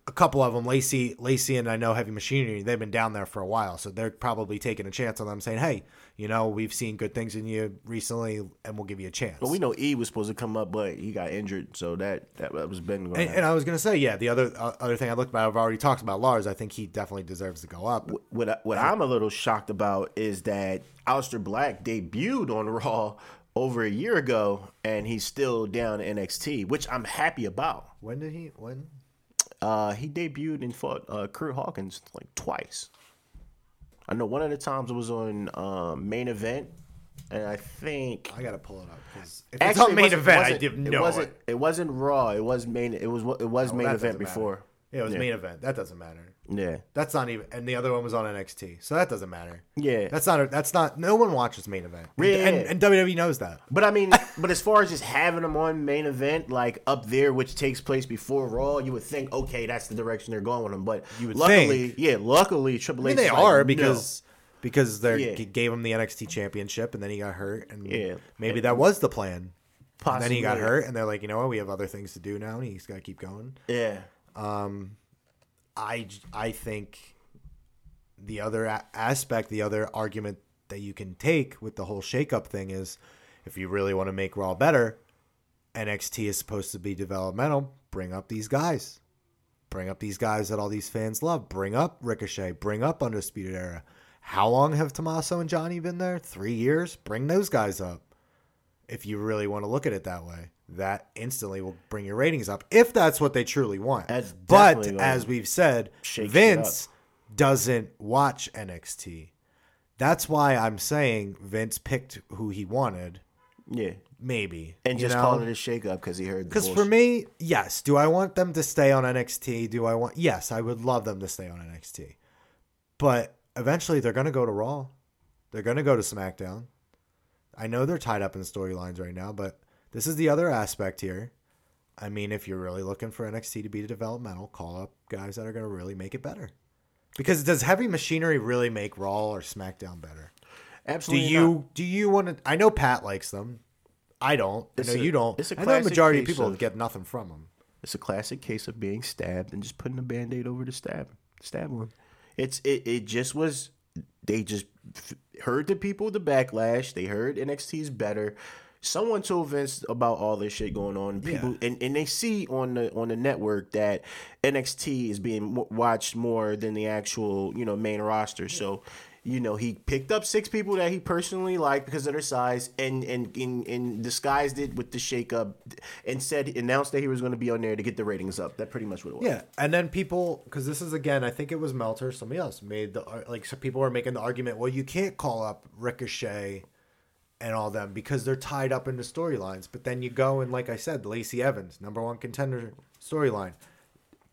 a couple of them, Lacey, Lacey, and I know Heavy Machinery. They've been down there for a while, so they're probably taking a chance on them, saying, "Hey, you know, we've seen good things in you recently, and we'll give you a chance." Well, we know E was supposed to come up, but he got injured, so that that, was been going. and, and I was gonna say, yeah, the other uh, other thing I looked at, I've already talked about Lars. I think he definitely deserves to go up. what I- what I'm a little shocked about is that Aleister Black debuted on Raw over a year ago, and he's still down in NXT, which I'm happy about. When did he? When? Uh, he debuted and fought uh, Curt Hawkins like twice. I know one of the times it was on um, main event, and I think I gotta pull it up because it's on it main wasn't- event, I wasn't- did It wasn't. It wasn't Raw. It was main. It was. It was Oh, main event matter. before. Yeah, it was Yeah. main event. That doesn't matter. Yeah. That's not even. And the other one was on NXT, so that doesn't matter. Yeah. That's not. A, that's not. No one watches main event. And, Yeah. and, and WWE knows that. But I mean, *laughs* but as far as just having them on main event, like up there, which takes place before Raw, you would think, okay, that's the direction they're going with them. But You would luckily, think. yeah, luckily, Triple I H. mean, they like, are no. because because they Yeah. gave him the NXT championship and then he got hurt and Yeah. maybe that was the plan. And then he got hurt and they're like, you know what, we have other things to do now and he's got to keep going. Yeah, um, I I think the other a- aspect, the other argument that you can take with the whole shakeup thing is, if you really want to make Raw better, NXT is supposed to be developmental. Bring up these guys. Bring up these guys that all these fans love. Bring up Ricochet. Bring up Undisputed Era. How long have Tommaso and Johnny been there? Three years. Bring those guys up. If you really want to look at it that way, that instantly will bring your ratings up. If that's what they truly want. That's but as we've said, Vince doesn't watch NXT. That's why I'm saying Vince picked who he wanted. yeah. maybe and just know? call it a shake up because he heard. Because for me, yes. Do I want them to stay on NXT? Do I want? Yes, I would love them to stay on NXT. But eventually, they're going to go to Raw. They're going to go to SmackDown. I know they're tied up in storylines right now, but this is the other aspect here. I mean, if you're really looking for NXT to be developmental, call up guys that are going to really make it better. Because does heavy machinery really make Raw or SmackDown better? Absolutely. Do you not. do you want to? I know Pat likes them. I don't. I know a- you don't. it's a I know the majority of people of- get nothing from them. It's a classic case of being stabbed and just putting a band-aid over the stab stab wound. It's it, it just was they just f- heard the people the backlash. They heard NXT's better. Someone told Vince about all this shit going on. People and, and they see on the on the network that NXT is being watched more than the actual you know main roster. So you know he picked up six people that he personally liked because of their size and and, and, and disguised it with the shake up and said announced that he was going to be on there to get the ratings up. That pretty much what it was. Yeah, and then people, because this is again, I think it was Meltzer, somebody else made the like. So people were making the argument, well, you can't call up Ricochet and all them because they're tied up into storylines. But then you go and, like I said, Lacey Evans, number one contender storyline,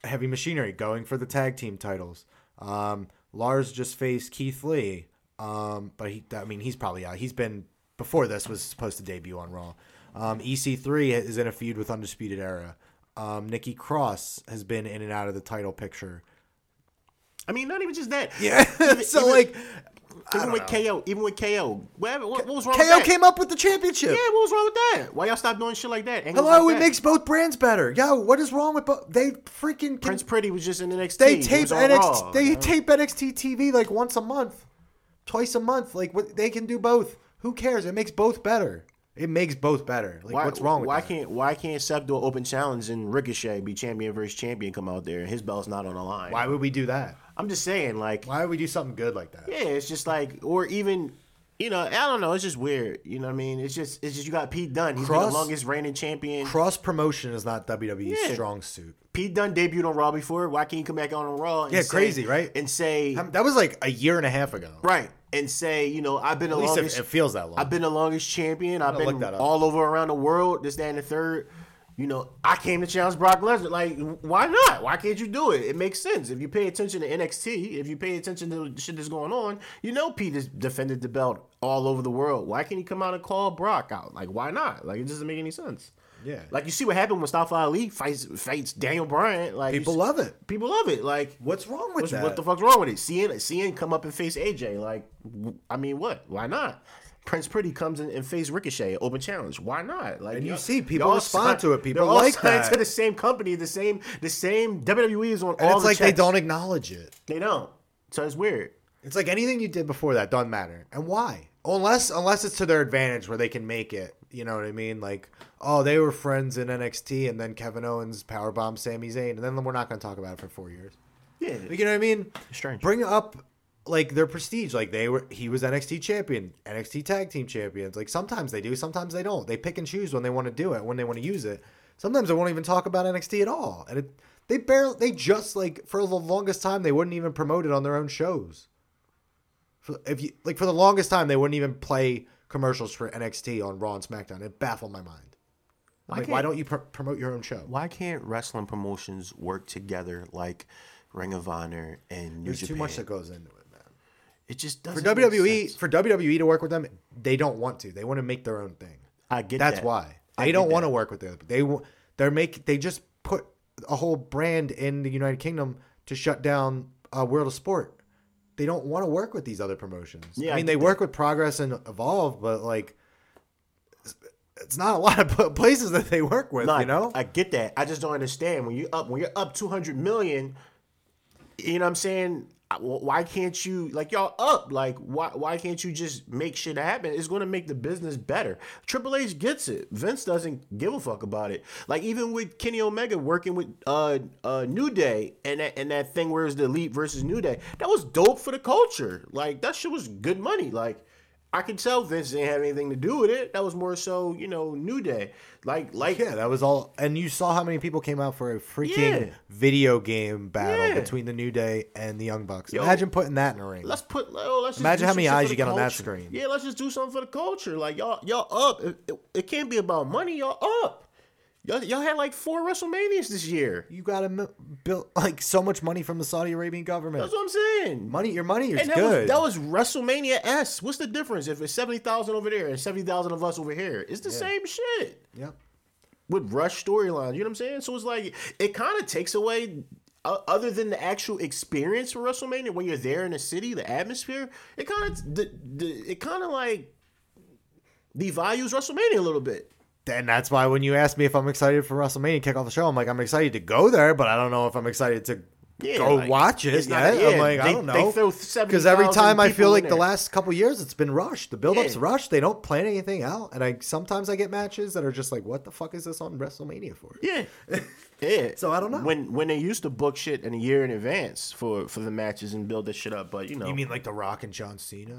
Heavy Machinery going for the tag team titles. Um, Lars just faced Keith Lee, um, but he, I mean, he's probably out. He's been before this was supposed to debut on Raw. Um, EC3 is in a feud with Undisputed Era. Um, Nikki Cross has been in and out of the title picture. I mean, not even just that. Yeah, *laughs* so even- like even with KO, even with KO, what, what, what was wrong? KO with that? came up with the championship. Yeah, what was wrong with that? Why y'all stop doing shit like that? Angles Hello, like it that? makes both brands better. Yo, what is wrong with both? They freaking can, Prince Pretty was just in NXT. they tape NXT. Raw. They tape NXT TV like once a month, twice a month. Like what they can do both. Who cares? It makes both better. It makes both better. Like Why, what's wrong with why that? can't why can't Seth do an open challenge and Ricochet be champion versus champion come out there and his belt's not on the line? Why would we do that? I'm just saying, like, Why would we do something good like that? yeah, it's just like, or even, you know, I don't know, it's just weird. You know what I mean? It's just, it's just you got Pete Dunne. He's been the longest reigning champion. Cross promotion is not WWE's Yeah. strong suit. Pete Dunne debuted on Raw before. Why can't he come back on Raw? And Yeah, say- crazy, right? And say, That was like a year and a half ago. right, and say, you know, I've been the At least it, longest. it feels that long. I've been the longest champion. I've been all over around the world. This, that, and the third. You know, I came to challenge Brock Lesnar. Like, why not? Why can't you do it? It makes sense. If you pay attention to NXT, if you pay attention to the shit that's going on, you know Pete has defended the belt all over the world. Why can't he come out and call Brock out? Like, why not? Like, it doesn't make any sense. Yeah. Like, you see what happened when Mustafa Ali fights fights Daniel Bryan. Like, People you, love it. people love it. Like, What's wrong with that? what the fuck's wrong with it? Seeing seeing come up and face AJ, like, w- I mean, what? Why not? Prince Pretty comes in and face Ricochet, open challenge. Why not? Like, And you see people respond to it. People they're all like signed that. to the same company, the same, the same WWE is on and all it's like they don't acknowledge it. They don't. So it's weird. It's like anything you did before that doesn't matter. And why? Unless unless it's to their advantage where they can make it. You know what I mean? Like, oh, they were friends in NXT and then Kevin Owens powerbomb Sami Zayn and then we're not going to talk about it for 4 years. Yeah. You know what I mean? Strange. Bring up like their prestige. Like they were he was NXT champion, NXT tag team champions. Like sometimes they do, sometimes they don't. They pick and choose when they want to do it, when they want to use it. Sometimes they won't even talk about NXT at all. And it they barely they just like for the longest time they wouldn't even promote it on their own shows. For, if you like for the longest time they wouldn't even play commercials for NXT on Raw and SmackDown. It baffled my mind. Why like, why don't you pr- promote your own show? Why can't wrestling promotions work together like Ring of Honor and New There's Japan? too much that goes into it. It just doesn't. for WWE, for WWE to work with them, they don't want to. They want to make their own thing. I get That's that. why I they get don't want to work with the. They they're make they just put a whole brand in the United Kingdom to shut down uh, World of Sport. They don't want to work with these other promotions. Yeah, I I mean get they work with Progress and Evolve, but like it's- it's not a lot of places that they work with. No, you know, I, I get that. I just don't understand when you up when you're up two hundred million. You know what I'm saying? Why can't you like y'all up? Like why why can't you just make shit happen? It's going to make the business better. Triple H gets it. Vince doesn't give a fuck about it. Like even with Kenny Omega working with uh uh New Day and that and that thing where it's the Elite versus New Day, that was dope for the culture. Like that shit was good money. Like I could tell Vince didn't have anything to do with it. That was more so, you know, New Day. Like, like, Yeah, that was all. And you saw how many people came out for a freaking Yeah. video game battle Yeah. between the New Day and the Young Bucks. Yo. Imagine putting that in a ring. let's put. Oh, let's just Imagine how many eyes you get on that screen. Yeah, let's just do something for the culture. Like y'all, y'all up. It, it, it can't be about money. Y'all up. Y'all, y'all had like four WrestleManias this year. You got to build like so much money from the Saudi Arabian government. That's what I'm saying. Money, your money is And that good. was, that was WrestleMania S. What's the difference if it's seventy thousand over there and seventy thousand of us over here? It's the same shit yep. with rush storylines. You know what I'm saying? So it's like it kind of takes away. Uh, other than the actual experience for WrestleMania, when you're there in the city, the atmosphere, it kind of the, the, it kind of like devalues WrestleMania a little bit. And that's why when you ask me if I'm excited for WrestleMania kick off the show, I'm like, I'm excited to go there, but I don't know if I'm excited to Yeah, go like, watch it yet. not- yeah, I'm like, I don't know. Because every time I feel like in the last couple years, it's been rushed. The build-up's Yeah. rushed. They don't plan anything out, and I sometimes I get matches that are just like, what the fuck is this on WrestleMania for? Yeah. *laughs* Yeah. So I don't know. When when they used to book shit in a year in advance for for the matches and build this shit up, but you know, You mean like The Rock and John Cena?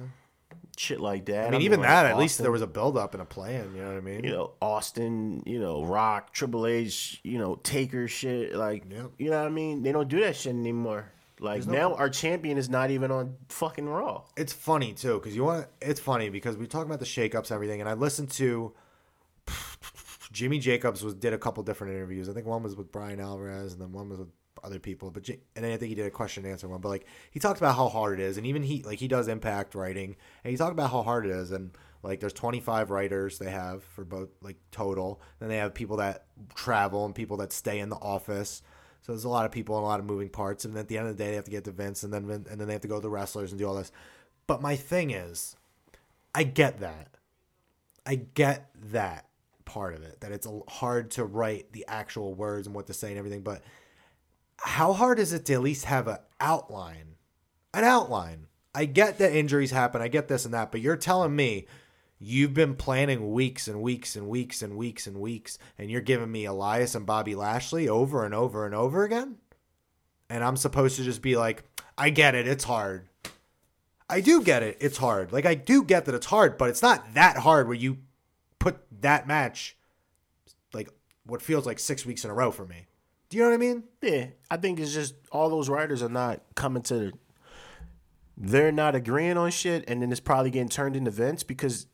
Shit like that. I mean, even that, at least there was a build-up and a plan. You know what I mean? you know Austin, you know Rock, Triple H, you know Taker shit. Like you know what I mean? They don't do that shit anymore. Like no- now, our champion is not even on fucking Raw. it's funny too because you want it's funny because we talk about the shakeups and everything and i listened to *laughs* jimmy jacobs was did a couple different interviews i think one was with bryan alvarez and then one was with other people but and i think he did a question and answer one but like he talked about how hard it is and even he like he does impact writing and he talked about how hard it is and like there's 25 writers they have for both like total then they have people that travel and people that stay in the office so there's a lot of people and a lot of moving parts and at the end of the day they have to get to vince and then and then they have to go to the wrestlers and do all this but my thing is I get that. I get that part of it that it's hard to write the actual words and what to say and everything, but how hard is it to at least have an outline? An outline. I get that injuries happen. I get this and that, but you're telling me you've been planning weeks and weeks and weeks and weeks and weeks, and you're giving me Elias and Bobby Lashley over and over and over again? And I'm supposed to just be like, I get it. It's hard. I do get it. It's hard. Like I do get that it's hard, but it's not that hard where you put that match like what feels like six weeks in a row for me. Do you know what I mean? Yeah, I think it's just all those writers are not coming to. They're not agreeing on shit, and then it's probably getting turned into events because,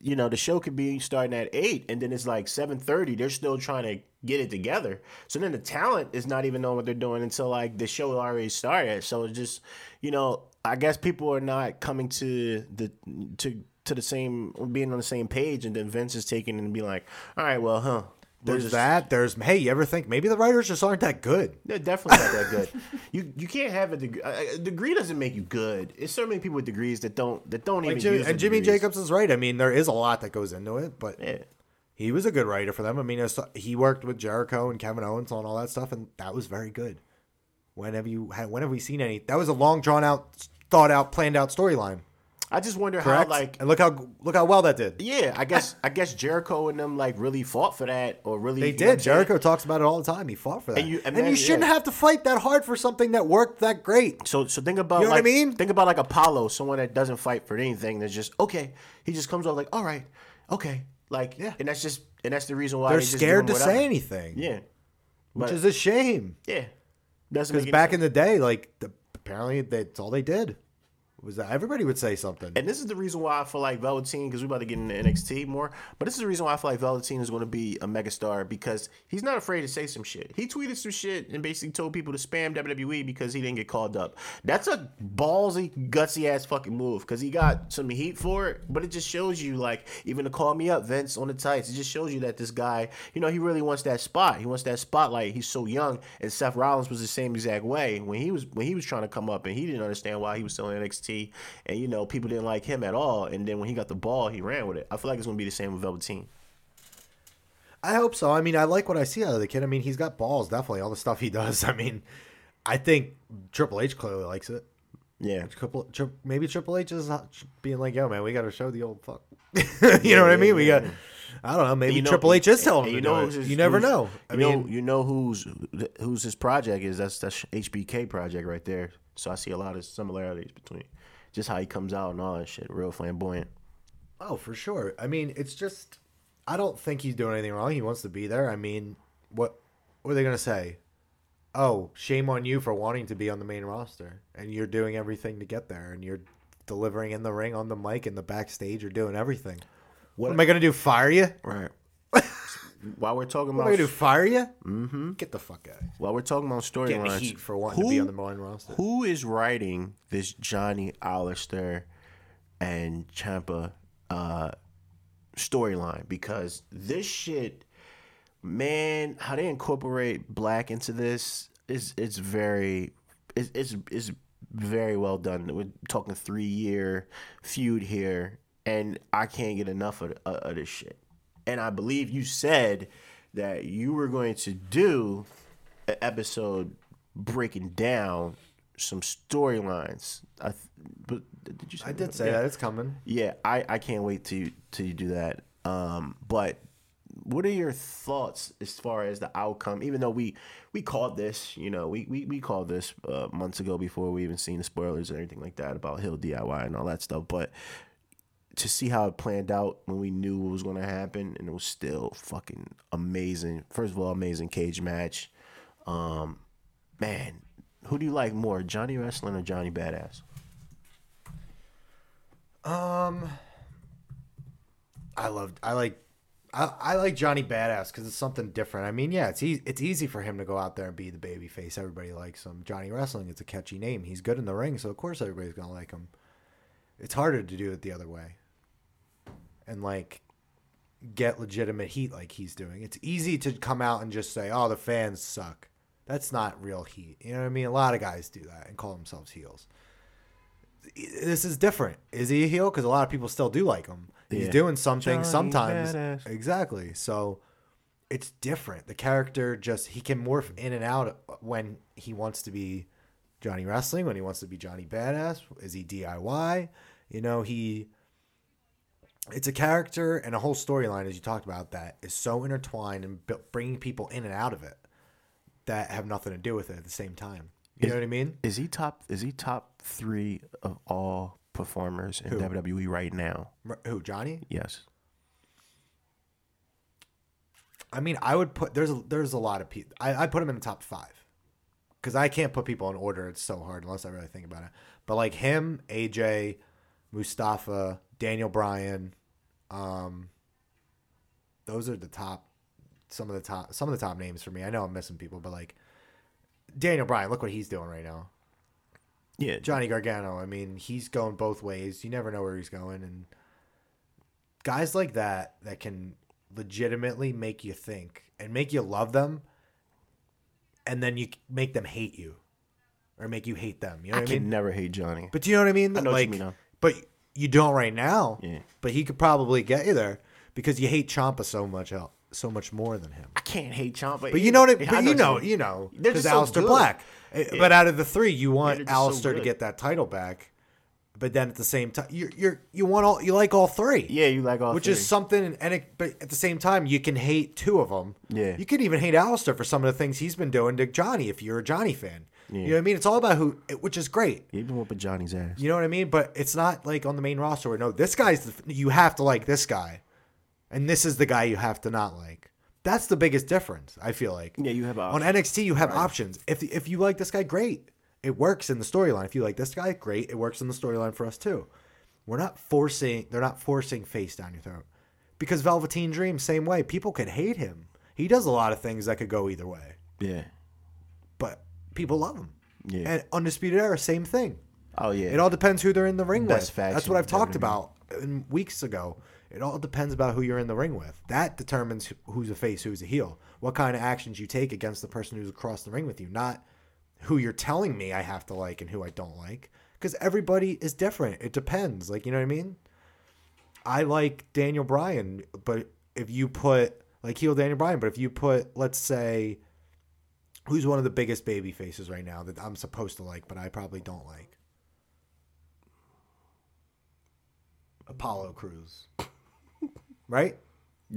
you know, the show could be starting at eight, and then it's like seven thirty. They're still trying to get it together. So then the talent is not even knowing what they're doing until like the show already started. So it's just, you know, I guess people are not coming to the to to the same being on the same page, and then Vince is taking and be like, all right, well, huh. There's just- that. There's hey, you ever think maybe the writers just aren't that good? they're definitely not that good. *laughs* You you can't have a degree. A degree doesn't make you good. It's so many people with degrees that don't that don't Like even Jimmy, and Jimmy degrees. Jacobs is right. I mean, there is a lot that goes into it, but Yeah. he was a good writer for them. I mean, he worked with Jericho and Kevin Owens on all that stuff, and that was very good. When have you had? When have we seen any? That was a long, drawn out, thought out, planned out storyline. I just wonder Correct. how like and look how look how well that did. yeah. I guess I guess Jericho and them like really fought for that or really They you know what I'm did. Jericho talks about it all the time. He fought for that. And you and you shouldn't yeah. have to fight that hard for something that worked that great. So so think about You know what I mean? think about like Apollo, someone that doesn't fight for anything. That's just okay. He just comes off like all right, okay, like Yeah. and that's just and that's the reason why They're they scared to say anything, Yeah, which is a shame. yeah. Because back sense. in the day, like the, apparently that's all they did was that everybody would say something. And this is the reason why I feel like Velveteen, because we're about to get into NXT more, but this is the reason why I feel like Velveteen is going to be a megastar because he's not afraid to say some shit. He tweeted some shit and basically told people to spam WWE because he didn't get called up. That's a ballsy, gutsy ass fucking move because he got some heat for it, but it just shows you, like, even to call me up, Vince, on the tights, it just shows you that this guy, you know, he really wants that spot. He wants that spotlight. He's so young, and Seth Rollins was the same exact way when he was when he was trying to come up and he didn't understand why he was still in NXT, and you know, people didn't like him at all. And then when he got the ball, he ran with it. I feel like it's gonna be the same with Velveteen. I hope so. I mean, I like what I see out of the kid. I mean, he's got balls, definitely. All the stuff he does. *laughs* I mean, I think Triple H clearly likes it. Yeah, Triple, tri- maybe Triple H is being like, "Yo, man, we got to show the old fuck." *laughs* you know what I mean? We got. I don't know. Maybe You know- Triple H is telling him you know his- You never know. I you mean, know, you know who's who's his project is. That's that's HBK project right there. So I see a lot of similarities between just how he comes out and all that shit. Real flamboyant. Oh, for sure. I mean, it's just I don't think he's doing anything wrong. He wants to be there. I mean, what what are they gonna say? Oh, shame on you for wanting to be on the main roster, and you're doing everything to get there, and you're delivering in the ring, on the mic, in the backstage. You're doing everything. What, am I gonna do? Fire you? Right. *laughs* While we're talking What about am I gonna do? Fire you? Mm-hmm. Get the fuck out. while we're talking about storylines, heat for wanting to be on the main roster. Who is writing this Johnny Aleister and Ciampa uh, storyline? Because this shit, man, how they incorporate black into this is it's very it's it's, it's very well done. We're talking three year feud here, and I can't get enough of, of, of this shit. And I believe you said that you were going to do an episode breaking down some storylines. I th- but did you say I did that? say Yeah. that it's coming. Yeah, I, I can't wait to to do that. Um, but what are your thoughts as far as the outcome? Even though we we called this, you know, we we, we called this uh, months ago before we even seen the spoilers and everything like that about Hill DIY and all that stuff. But to see how it planned out when we knew what was going to happen, and it was still fucking amazing. First of all, amazing cage match. Um, man, who do you like more, Johnny Wrestling or Johnny Badass? Um, I love. I like. I, I like Johnny Badass because it's something different. I mean, yeah, it's easy. It's easy for him to go out there and be the baby face. Everybody likes him. Johnny Wrestling. It's a catchy name. He's good in the ring, so of course everybody's gonna like him. It's harder to do it the other way, and like get legitimate heat like he's doing. It's easy to come out and just say, "Oh, the fans suck." That's not real heat. You know what I mean? A lot of guys do that and call themselves heels this is different. Is he a heel? Because a lot of people still do like him. He's doing something Johnny sometimes. Badass. Exactly. So it's different. The character just he can morph in and out when he wants to be Johnny Wrestling, when he wants to be Johnny Badass. Is he DIY? You know, he. It's a character and a whole storyline, as you talked about, that is so intertwined and bringing people in and out of it that have nothing to do with it at the same time. You know what I mean? Is he top? Is he top three of all performers in Who? WWE right now? Who, Johnny? Yes. I mean, I would put there's a, there's a lot of people. I I put him in the top five because I can't put people in order. It's so hard unless I really think about it. But like him, AJ, Mustafa, Daniel Bryan, um, those are the top. Some of the top some of the top names for me. I know I'm missing people, but like Daniel Bryan, look what he's doing right now. Yeah. Johnny Gargano, I mean, he's going both ways. You never know where he's going, and guys like that that can legitimately make you think and make you love them, and then you make them hate you, or make you hate them. You know I what I mean? never hate Johnny. But do you know what I mean? I know what you mean, but you don't right now. Yeah. But he could probably get you there because you hate Ciampa so much, so much more than him. I can't hate Ciampa. But you know what? I, Yeah, but you know, you know, because just so. Black. Uh, But out of the three, you want just so to get that title back. But then at the same time, you're you're you want all you like all three. Yeah, you like all which three. is something. And it, but at the same time, you can hate two of them. Yeah. you could even hate Aleister for some of the things he's been doing to Johnny. If you're a Johnny fan, Yeah. you know what I mean. It's all about who, which is great. Been whooping Johnny's ass. You know what I mean? But it's not like on the main roster where no, this guy's the, you have to like this guy, and this is the guy you have to not like. That's the biggest difference. I feel like. Yeah, you have on. NXT you have options. If if you like this guy, great. It works in the storyline. If you like this guy, great. It works in the storyline for us too. We're not forcing. They're not forcing face down your throat. Because Velveteen Dream, same way. People could hate him. He does a lot of things that could go either way, Yeah. but people love him. Yeah. And Undisputed Era, same thing. Oh yeah. It all depends who they're in the ring Best with. That's what I've talked about in weeks ago. It all depends about who you're in the ring with. That determines who's a face, who's a heel. What kind of actions you take against the person who's across the ring with you, not who you're telling me I have to like and who I don't like. Because everybody is different. It depends. Like, you know what I mean? I like Daniel Bryan, but if you put like heel Daniel Bryan, but if you put, let's say, who's one of the biggest baby faces right now that I'm supposed to like, but I probably don't like? Apollo Crews. *laughs* right?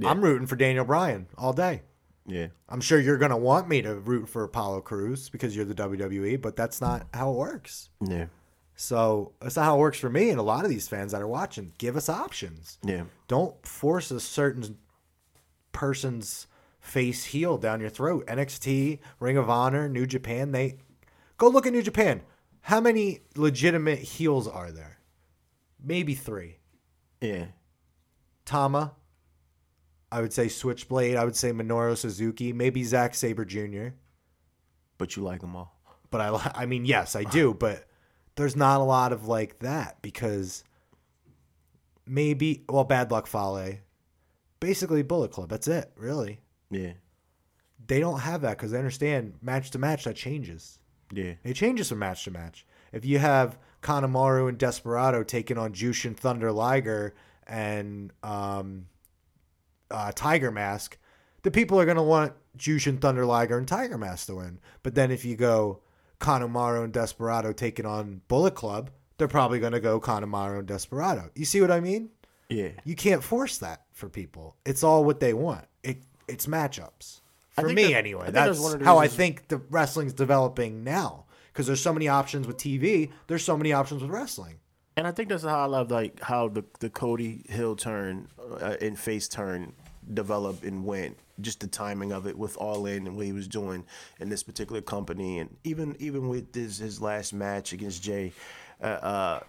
I'm rooting for Daniel Bryan all day. yeah. I'm sure you're going to want me to root for Apollo Crews because you're the WWE, but that's not how it works. Yeah. So that's not how it works for me and a lot of these fans that are watching. Give us options. Yeah. Don't force a certain person's face heel down your throat. NXT, Ring of Honor, New Japan, they go look at New Japan. How many legitimate heels are there? Maybe three. Yeah. Tama, I would say Switchblade, I would say Minoru Suzuki, maybe Zack Sabre Jr. But you like them all. But I, I mean, yes, I do. *laughs* But there's not a lot of like that because maybe, well, Bad Luck Fale, basically Bullet Club. That's it, really. Yeah. They don't have that because they understand match to match that changes. Yeah. It changes from match to match. If you have Kanemaru and Desperado taking on Jushin Thunder Liger and um, uh, Tiger Mask, the people are going to want Jushin Thunder Liger and Tiger Mask to win. But then if you go Kanemaru and Desperado taking on Bullet Club, they're probably going to go Kanemaru and Desperado. You see what I mean? Yeah. You can't force that for people. It's all what they want. It it's matchups. For me that- anyway. that's That's one of the how I think the wrestling's developing now. Because there's so many options with TV, there's so many options with wrestling. And I think that's how I love like how the the Cody Hill turn uh, and face turn developed and went. Just the timing of it with All In and what he was doing in this particular company, and even even with his his last match against Jay, uh, uh,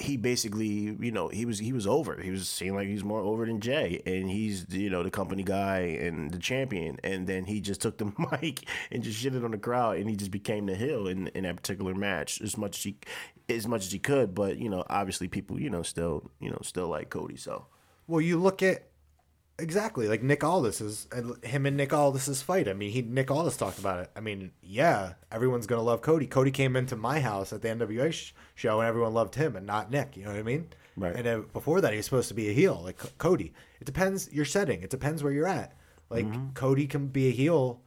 he basically you know he was he was over. He was seemed like he's more over than Jay, and he's you know the company guy and the champion. And then he just took the *laughs* mic and just shitted on the crowd, and he just became the heel in in that particular match as much as he as much as he could. But you know, obviously people you know still you know still like Cody. So Well, you look at exactly like Nick Aldis's is, him and Nick Aldis's fight. I mean, he Nick Aldis talked about it. I mean, yeah, everyone's gonna love Cody. Cody came into my house at the NWA sh- show, and everyone loved him and not Nick. You know what I mean? Right. And then before that, he was supposed to be a heel, like C- Cody. It depends your setting. It depends where you're at. Like mm-hmm. Cody can be a heel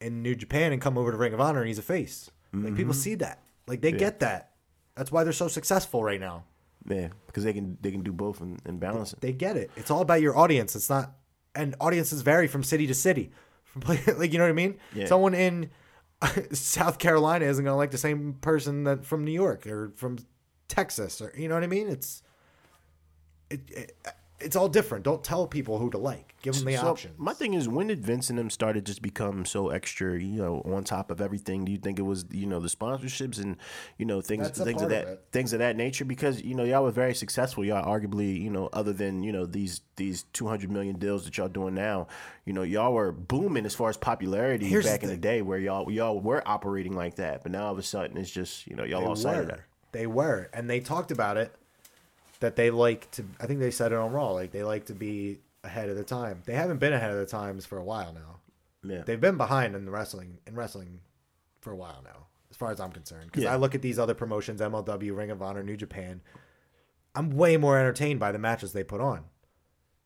in New Japan and come over to Ring of Honor and he's a face. Like people mm-hmm. see that. Like they get that. That's why they're so successful right now. yeah, because they can they can do both and, and balance it. They get it. It's all about your audience. It's not, and audiences vary from city to city. From play, *laughs* like you know what I mean. Yeah. Someone in *laughs* South Carolina isn't gonna like the same person that from New York or from Texas or you know what I mean. It's it, it it's all different. Don't tell people who to like. Give them the So, options. My thing is, when did Vince and them started just become so extra, you know, on top of everything? Do you think it was, you know, the sponsorships and, you know, things, things of part of that, things of that nature? Because you know, y'all were very successful. Y'all arguably, you know, other than you know these these two hundred million deals that y'all doing now, you know, y'all were booming as far as popularity Here's the back in the day where y'all y'all were operating like that. But now all of a sudden, it's just you know y'all They lost sight of that. They were, and they talked about it. That they like to. I think they said it on Raw. Like they like to be ahead of the time. They haven't been ahead of the times for a while now. Yeah, They've been behind in the wrestling in wrestling for a while now, as far as I'm concerned. Because Yeah. I look at these other promotions, MLW, Ring of Honor, New Japan. I'm way more entertained by the matches they put on.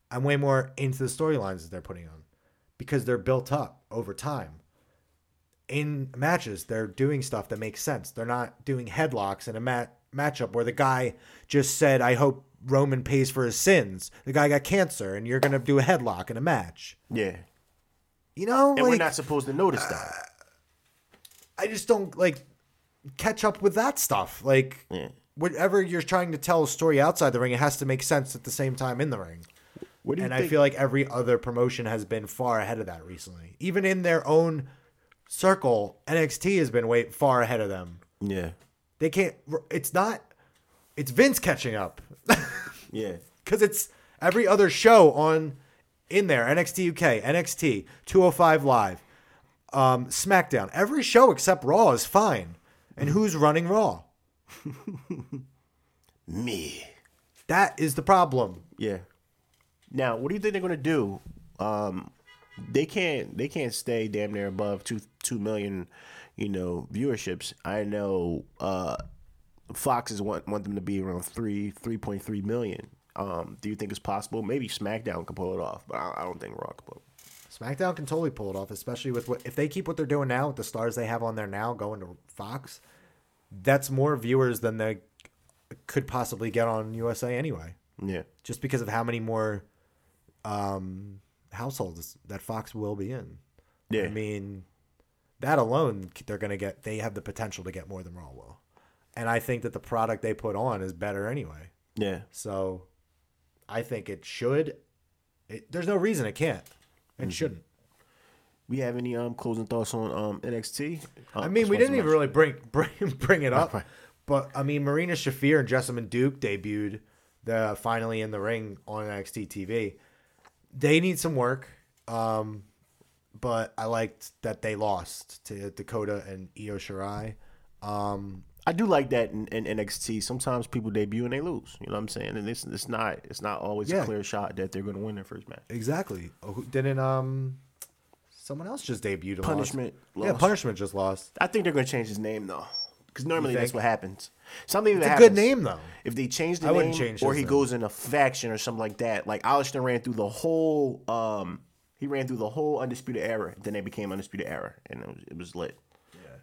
I'm way more into the storylines that they're putting on because they're built up over time. In matches, they're doing stuff that makes sense. They're not doing headlocks in a mat- matchup where the guy just said, "I hope Roman pays for his sins." The guy got cancer, and you're gonna do a headlock in a match. yeah, You know, and we're not supposed to notice that. Uh, I just don't like catch up with that stuff. Like Yeah. whatever you're trying to tell a story outside the ring, it has to make sense at the same time in the ring. What do you And think? I feel like every other promotion has been far ahead of that recently. Even in their own circle, NXT has been way far ahead of them. yeah, They can't. It's not. It's Vince catching up *laughs* yeah, because it's every other show on in there. NXT UK, NXT, 205 Live, um, SmackDown. Every show except Raw is fine. And who's running Raw? *laughs* me. That is the problem. Yeah. Now, what do you think they're gonna do? Um, they can't. They can't stay damn near above two two million, you know, viewerships. I know. Uh, Foxes want want them to be around three three point three million. Um, do you think it's possible? Maybe SmackDown can pull it off, but I, I don't think Raw can pull. it. SmackDown can totally pull it off, especially with what if they keep what they're doing now with the stars they have on there now going to Fox. That's more viewers than they could possibly get on USA anyway, Yeah. just because of how many more um, households that Fox will be in. Yeah. I mean, that alone, they're gonna get. They have the potential to get more than Raw will. and I think that the product they put on is better anyway. Yeah. So I think it should. It, there's no reason it can't and shouldn't. We have any um closing thoughts on um NXT? Uh, I mean, we didn't even really bring *laughs* bring bring it up, but I mean, Marina Shafir and Jessamyn Duke debuted the finally in the ring on NXT TV. They need some work, um, but I liked that they lost to Dakota and Io Shirai. Um, I do like that in, in NXT. Sometimes people debut and they lose. You know what I'm saying? And it's it's not it's not always Yeah. a clear shot that they're going to win their first match. exactly. Oh, Didn't um, someone else just debuted? Punishment. Yeah, punishment just lost. I think they're going to change his name though, because normally that's what happens. Something It's that a good name though. If they change the I name, change or he name. goes in a faction or something like that, like Aleister ran through the whole, um, he ran through the whole undisputed era. Then they became undisputed era, and it was, it was lit.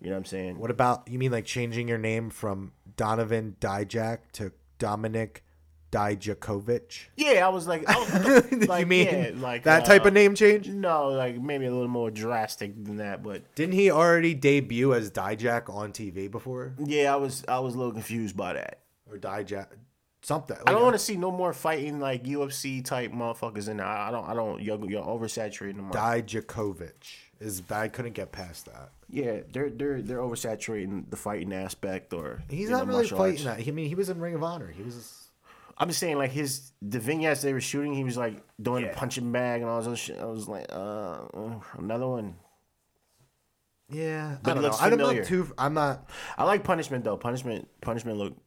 You know what I'm saying? What about you mean like changing your name from Donovan Dijak to Dominic Dijakovic? Yeah, I was like, I was, *laughs* like you mean yeah, like that uh, type of name change? No, like maybe a little more drastic than that, but Didn't he already debut as Dijak on TV before? yeah, I was I was a little confused by that. Or Dijak something. I don't want to see no more fighting like UFC type motherfuckers in there. I I don't I don't you're, you're oversaturating the market. Dijakovic. Is I couldn't get past that. Yeah, they're they're they're oversaturating the fighting aspect or He's you know, not really fighting arts. that. I mean, he was in Ring of Honor. He was I'm just saying like his the vignettes they were shooting, he was like doing Yeah. the punching bag and all this other shit. I was like, uh, uh, another one. yeah. But I don't know. looks I'm familiar. not too. I'm not. I like punishment though. Punishment punishment looked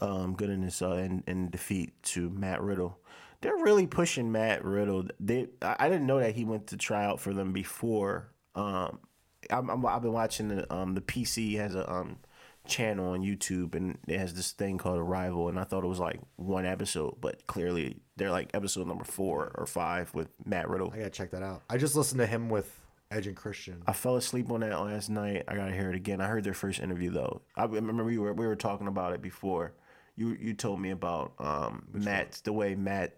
um, good in uh, in, in defeat to Matt Riddle. They're really pushing Matt Riddle. They I, I didn't know that he went to try out for them before. Um, I'm, I'm, I've been watching the um, the PC has a um, channel on YouTube and it has this thing called Arrival and I thought it was like one episode, but clearly they're like episode number four or five with Matt Riddle. I gotta check that out. I just listened to him with Edge and Christian. I fell asleep on that last night. I gotta hear it again. I heard their first interview though. I remember we were we were talking about it before. You you told me about um, Matt the way Matt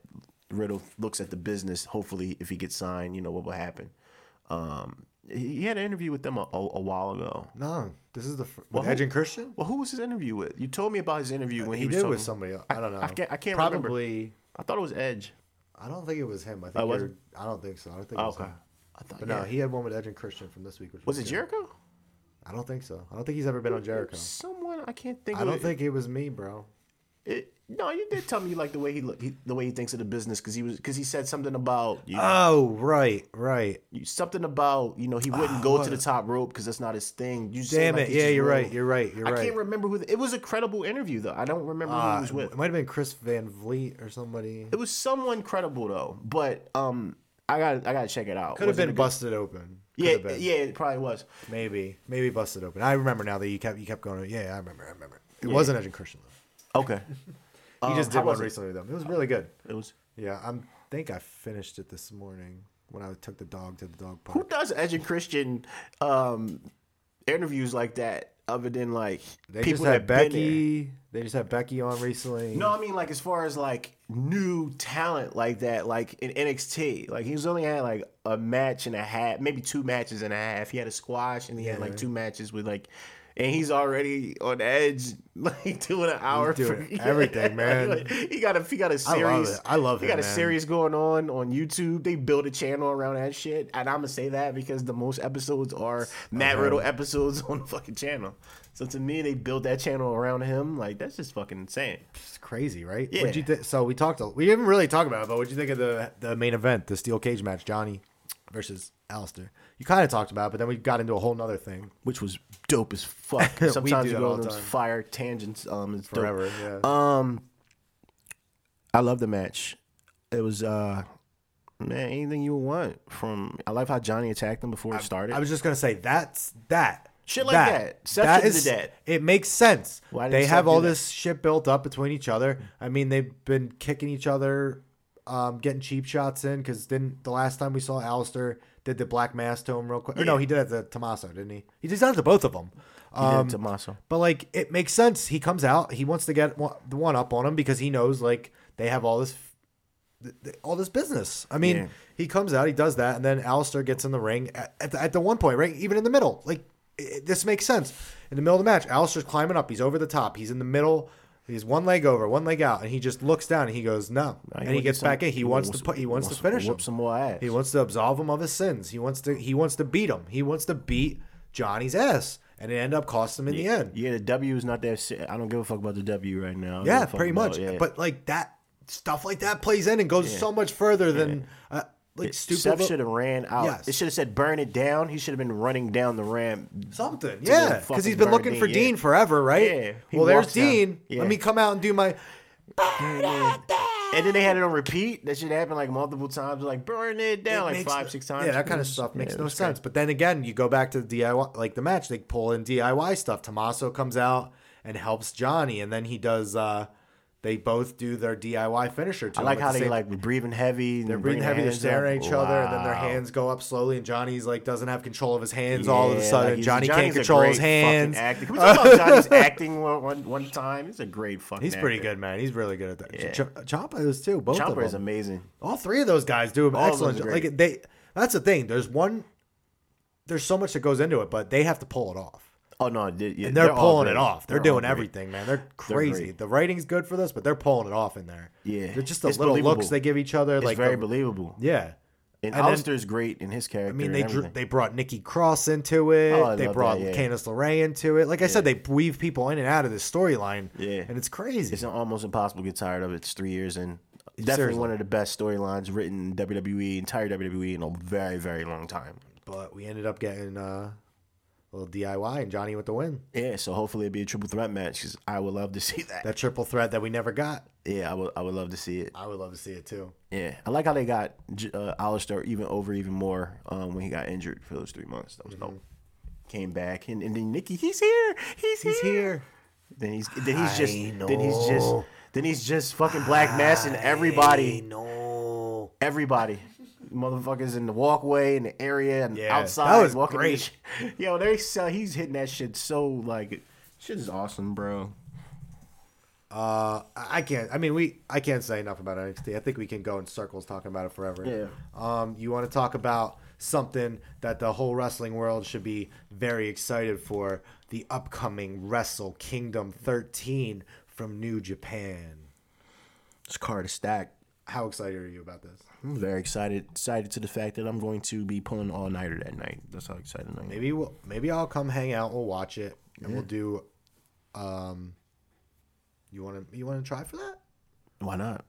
Riddle looks at the business. Hopefully, if he gets signed, you know what will happen. Um, he, had an interview with them a, a, a while ago. No, this is the with Well, Edge and Christian. Well, who was his interview with? You told me about his interview when he, He was did talking, with somebody. Else. I don't know. I can't- I can't remember. Probably. I thought it was Edge. I don't think it was him. I think Oh, I don't think so. I don't think it Oh, was okay. him. I thought But yeah. no, he had one with Edge and Christian from this week. Which was was it good. Jericho? I don't think so. I don't think he's ever been on Jericho. Someone I can't think. I don't it. think it was me, bro. It, no, you did tell me you like the way he look, he, the way he thinks of the business because he was because he said something about you, Oh, right, right. you- something about you know he wouldn't go to the top rope because that's not his thing. You Damn like, it. he's Yeah, you're right. You're right. You're I right. I can't remember who the, it was. A credible interview though. I don't remember who Uh, he was it might have been Chris Van Vliet or somebody. It was someone credible though, but um, I got I got to check it out. Could have been good- busted open. Could Yeah, been. yeah, it probably was. Maybe, maybe busted open. I remember now that you kept you kept going. Yeah, I remember. I remember. It wasn't Edge and Christian though. Okay, *laughs* He Um, just did one recently them. It was really good. it was. Yeah, I think I finished it this morning when I took the dog to the dog park. Who does Edge and Christian um interviews like that? Other than like They people just had that been there? Becky. They just had Becky on recently. No, I mean like as far as like new talent like that, like in NXT, like he was only had like a match and a half, maybe two matches and a half. He had a squash and he had like two matches with like, and he's already on edge, *laughs* like doing an hour. doing *laughs* everything, man. he got a he got a I love series. it. I love He him, got a man. series going on on YouTube. They built a channel around that shit, and I'm gonna say that because the most episodes are Matt Riddle episodes *laughs* on the fucking channel. So to me, they built that channel around him. Like that's just fucking insane. It's crazy, right? Yeah. What'd you think? So we talked. We didn't really talk about it, but what'd you think of the the main event, the steel cage match, Johnny versus Aleister? You kind of talked about, it, but then we got into a whole nother thing. which was dope as fuck. *laughs* Sometimes do you that go all on the those time. fire tangents. Um, it's Forever, Dope. yeah. Um, I love the match. It was uh, man, anything you want from. I love how Johnny attacked him before it started. I was just gonna say that's that. Shit like that. Seth that is that. It makes sense. Why didn't they Seth have do all that? this shit built up between each other. I mean, they've been kicking each other, um, getting cheap shots in. Because didn't the last time we saw Aleister did the black mass to him real quick? Or no, he did it to Tommaso, didn't he? He did that to both of them. He did Um, to Tommaso. But like, it makes sense. He comes out. He wants to get one, the one up on him because he knows like they have all this, th- th- all this business. I mean, Yeah. he comes out. He does that, and then Aleister gets in the ring at, at, the, at the one point, right? Even in the middle, like it, this makes sense. In the middle of the match, Aleister's climbing up. He's over the top. He's in the middle. He's one leg over, one leg out, and he just looks down and he goes no, and he gets some- back in. He, wants, to put. He wants, to finish whoop him. some more ass. He wants to absolve him of his sins. He wants to. He wants to beat him. He wants to beat Johnny's ass, and it ended up costing him in the end. Yeah, the W is not that. I don't give a fuck about the W right now. I don't give Yeah, pretty about- much. yeah. But like that stuff like that plays in and goes so much further than uh, like stupid. Seth should have ran out. Yes. It should have said burn it down. He should have been running down the ramp. Something, yeah, because he's been looking Dean, for yeah. Dean forever, right? Yeah, Well, there's. Dean. Yeah. Let me come out and do my. And then they had it on repeat. That should happen like multiple times. Like burn it down, like makes- five, six times. Yeah, that kind of stuff makes yeah, no sense. But then again, you go back to the DIY, like the match, they pull in DIY stuff. Tommaso comes out and helps Johnny, and then he does. uh They both do their DIY finisher. To I like how the they same- like breathing heavy. They're breathing heavy. They're staring at each other, and then their hands go up slowly. And Johnny's like doesn't have control of his hands all of a sudden. Johnny can't control his hands. Acting. Can we talk about Johnny's *laughs* acting one, one, time? He's a great fucking. He's pretty actor. good, man. He's really good at that. Yeah. Ch- Ciampa is too. Both of Chopper is amazing. All three of those guys do an All excellent job. Like they, that's the thing. There's one. There's so much that goes into it, but they have to pull it off, Oh no, they, yeah, and they're, all pulling it off. They're, all doing everything, man. They're crazy. great. the writing's good for this, but they're pulling it off in there. Yeah. they're just the It's little believable. looks they give each other. It's like very the- believable. yeah. And, And Aleister's great in his character. I mean, they drew, they brought Nikki Cross into it. Oh, they brought that, yeah. Candice LeRae into it. Like I said, they weave people in and out of this storyline. Yeah. and it's crazy. It's almost impossible to get tired of it. It's three years in. Definitely Seriously. one of the best storylines written in WWE, entire WWE, in a very, very long time. but we ended up getting uh, a little DIY, and Johnny with the win. Yeah, so hopefully it'll be a triple threat match because I would love to *laughs* see that. That triple threat that we never got. Yeah, I would. I would love to see it. I would love to see it too. Yeah, I like how they got uh, Aleister even over even more um, when he got injured for those three months. That was Mm-hmm. dope. Came back and, and then Nikki, he's here. He's, He's here. here. Then he's then he's just then he's just then he's just fucking black massing everybody. No. Everybody. Motherfuckers in the walkway, in the area, and Yeah, outside. that was walking in the great. sh- *laughs* Yo, they sell. He's hitting that shit so like, shit is awesome, bro. Uh, I I can't. I mean, we. I can't say enough about NXT. I think we can go in circles talking about it forever. Yeah. Um, you want to talk about something that the whole wrestling world should be very excited for? The upcoming Wrestle Kingdom 13 from New Japan. It's card stack. How excited are you about this? I'm very excited. Excited to the fact that I'm going to be pulling all nighter that night. That's how excited I am. Maybe we'll. Maybe I'll come hang out. We'll watch it, and we'll do. Um. You want to? You want to try for that? Why not?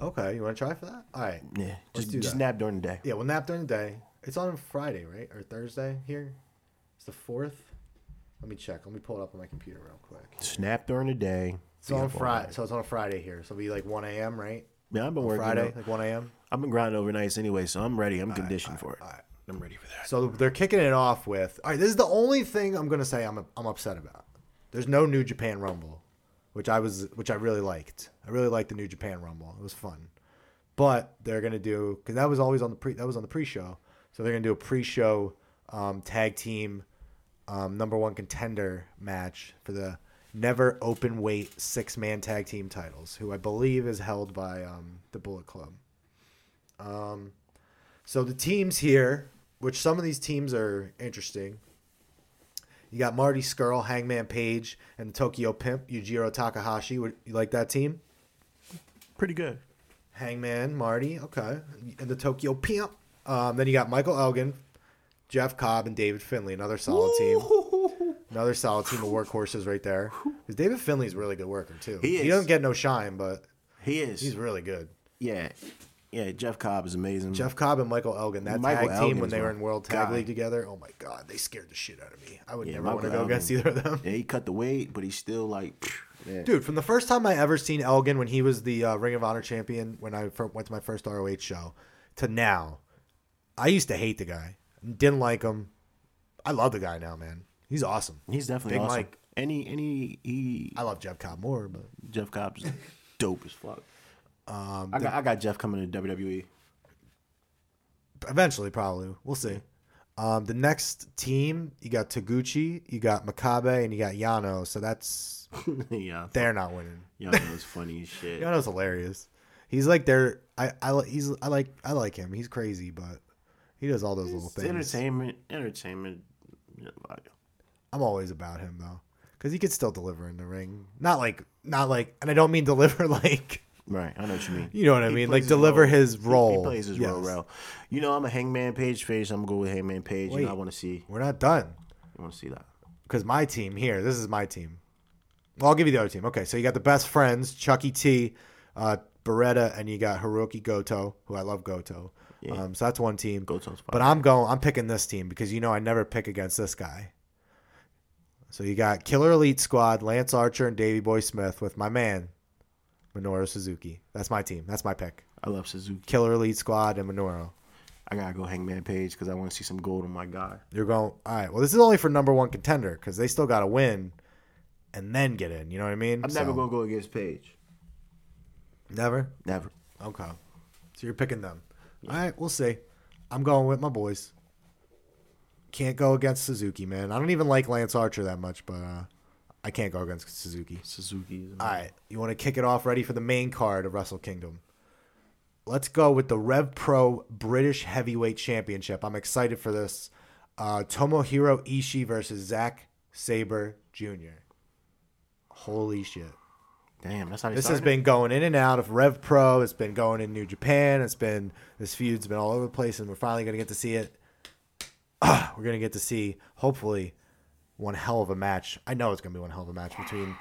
Okay. You want to try for that? All right. Yeah, just do just that. nap during the day. Yeah, we'll nap during the day. It's on Friday, right? Or Thursday here? It's the fourth. Let me check. Let me pull it up on my computer real quick. Snap during the day. It's on Friday, so it's on a Friday here. So it'll be like 1 a.m., right? Yeah, I've been working. Friday, though. like 1 a.m. I've been grinding overnights anyway, so I'm ready. I'm conditioned for it. all right. I'm ready for that. So they're kicking it off with. All right, this is the only thing I'm gonna say I'm I'm upset about. There's no New Japan Rumble, which I was which I really liked. I really liked the New Japan Rumble. It was fun, but they're gonna do because that was always on the pre that was on the pre-show. So they're gonna do a pre-show um, tag team um, number one contender match for the never open weight six man tag team titles, who I believe is held by um, the Bullet Club. Um, so the teams here, which some of these teams are interesting. You got Marty Scurll, Hangman Page, and the Tokyo Pimp, Yujiro Takahashi. Would you like that team? Pretty good. Hangman, Marty, okay, and the Tokyo Pimp. Um, then you got Michael Elgin, Jeff Cobb, and David Finlay. Another solid team. Another solid team of workhorses right there. Because David Finlay's a really good worker too. He He doesn't get no shine, but He is. he's really good. yeah, yeah. Jeff Cobb is amazing. Jeff Cobb and Michael Elgin, that Michael tag Elgin team when they were in World Tag. League together, oh my god, they scared the shit out of me. I would Yeah, never want to Michael go against either of them. Yeah, he cut the weight, but he's still like, yeah. Dude, from the first time I ever seen Elgin when he was the uh, Ring of Honor champion when I went to my first ROH show to now, I used to hate the guy. Didn't like him. I love the guy now, man. He's awesome. he's definitely Big awesome. Mike. Any, any, he. I love Jeff Cobb more, but Jeff Cobb's dope as fuck. um, I got, I got Jeff coming to. WWE. eventually probably we'll see. Um, the next team you got Taguchi, you got Makabe, and you got Yano. So that's *laughs* yeah, they're not winning. it's *laughs* funny as shit. Yano's hilarious. He's like they're I I he's I like I like him. He's crazy, but he does all those little things. entertainment, entertainment. I'm always about him though, because he could still deliver in the ring. Not like, not like, and I don't mean *laughs* deliver like, Right, I know what you mean. you know what I He mean, like deliver role. his role. He, plays his role well. You know, I'm a Hangman Page face. I'm gonna go with Hangman Page. You Wait. know, I want to see. We're not done. I want to see that. because my team here, this is my team. Well, I'll give you the other team. Okay, so you got the best friends, Chuckie T, uh, Beretta, and you got Hiroki Goto, who I love Goto. Yeah. Um, so that's one team. Goto's fine. But I'm going. I'm picking this team because you know I never pick against this guy. So you got Killer Elite Squad, Lance Archer, and Davey Boy Smith with my man, Minoru Suzuki. That's my team. That's my pick. I love Suzuki. Killer Elite Squad and Minoru. I gotta go Hangman Page because I want to see some gold on my guy. You're going. All right. Well, this is only for number one contender because they still got to win, and then get in. You know what I mean? I'm never So- gonna go against Page. Never. Never. Okay. So you're picking them. All right, we'll see. I'm going with my boys. Can't go against Suzuki, man. I don't even like Lance Archer that much, but uh, I can't go against Suzuki. Suzuki. Is All right, you want to kick it off ready for the main card of Wrestle Kingdom. Let's go with the Rev Pro British Heavyweight Championship. I'm excited for this. Uh, Tomohiro Ishii versus Zack Sabre Jr. Holy shit. Damn, that's how This has been going in and out of Rev Pro. It's been going in New Japan. It's been this feud's been all over the place, and we're finally gonna get to see it. Ah, *sighs* we're gonna get to see hopefully one hell of a match. I know it's gonna be one hell of a match between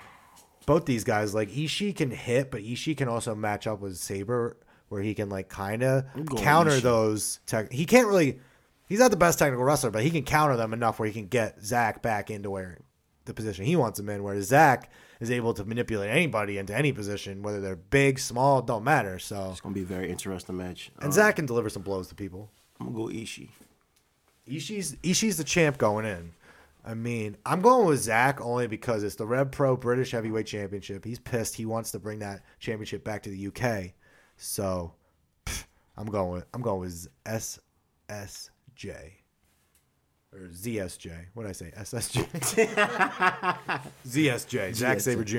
both these guys. Like Ishii can hit, but Ishii can also match up with Sabre, where he can like kind of counter those. Tech- he can't really. He's not the best technical wrestler, but he can counter them enough where he can get Zack back into where the position he wants him in. Whereas Zack is able to manipulate anybody into any position, whether they're big, small, don't matter. So It's gonna be a very interesting match. and Um, Zack can deliver some blows to people. I'm gonna go Ishii. Ishii's Ishii's the champ going in. I mean, I'm going with Zack only because it's the Rev Pro British Heavyweight Championship. He's pissed. He wants to bring that championship back to the UK. So pff, I'm going with I'm going with SSJ or ZSJ. What did I say? SSJ. *laughs* ZSJ. ZSJ. Sabre Jr.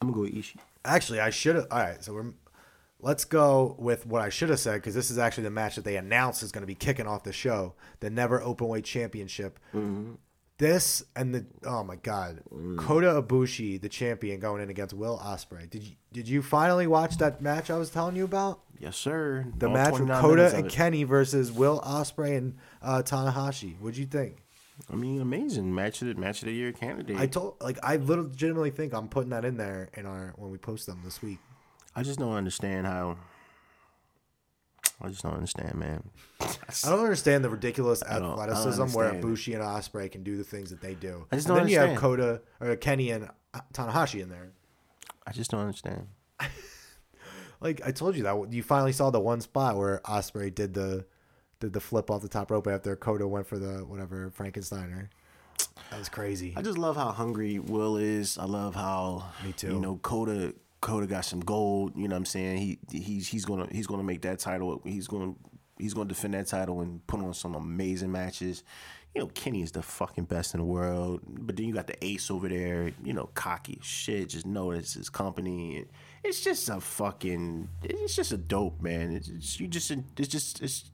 I'm gonna go with Ishii. Actually, I should have. All right, so we're let's go with what I should have said because this is actually the match that they announced is going to be kicking off the show, the Never Openweight Championship. This and the oh my god, Kota Ibushi, the champion, going in against Will Ospreay. Did you did you finally watch that match I was telling you about? Yes, sir. The All match with Kota and it. Kenny versus Will Ospreay and uh, Tanahashi. What'd you think? I mean, amazing match of the match of the year candidate. I told like I legitimately think I'm putting that in there in our when we post them this week. I just don't understand how. I just don't understand, man. I don't understand the ridiculous don't- I don't athleticism where understand Ibushi and Ospreay can do the things that they do. I just and don't then you have understand. Kota or Kenny and uh, Tanahashi in there. I just don't understand. *laughs* Like I told you that you finally saw the one spot where Ospreay did the did the flip off the top rope after Kota went for the whatever Frankensteiner. That was crazy. I just love how hungry Will is. I love how Me too. You know, Kota Kota got some gold. You know what I'm saying? He he's he's gonna he's gonna make that title. He's gonna he's gonna defend that title and put on some amazing matches. You know, Kenny is the fucking best in the world. But then you got the ace over there, you know, cocky shit. Just know it's his company. It's just a fucking it's just a dope, man. It's, it's you just it's just it's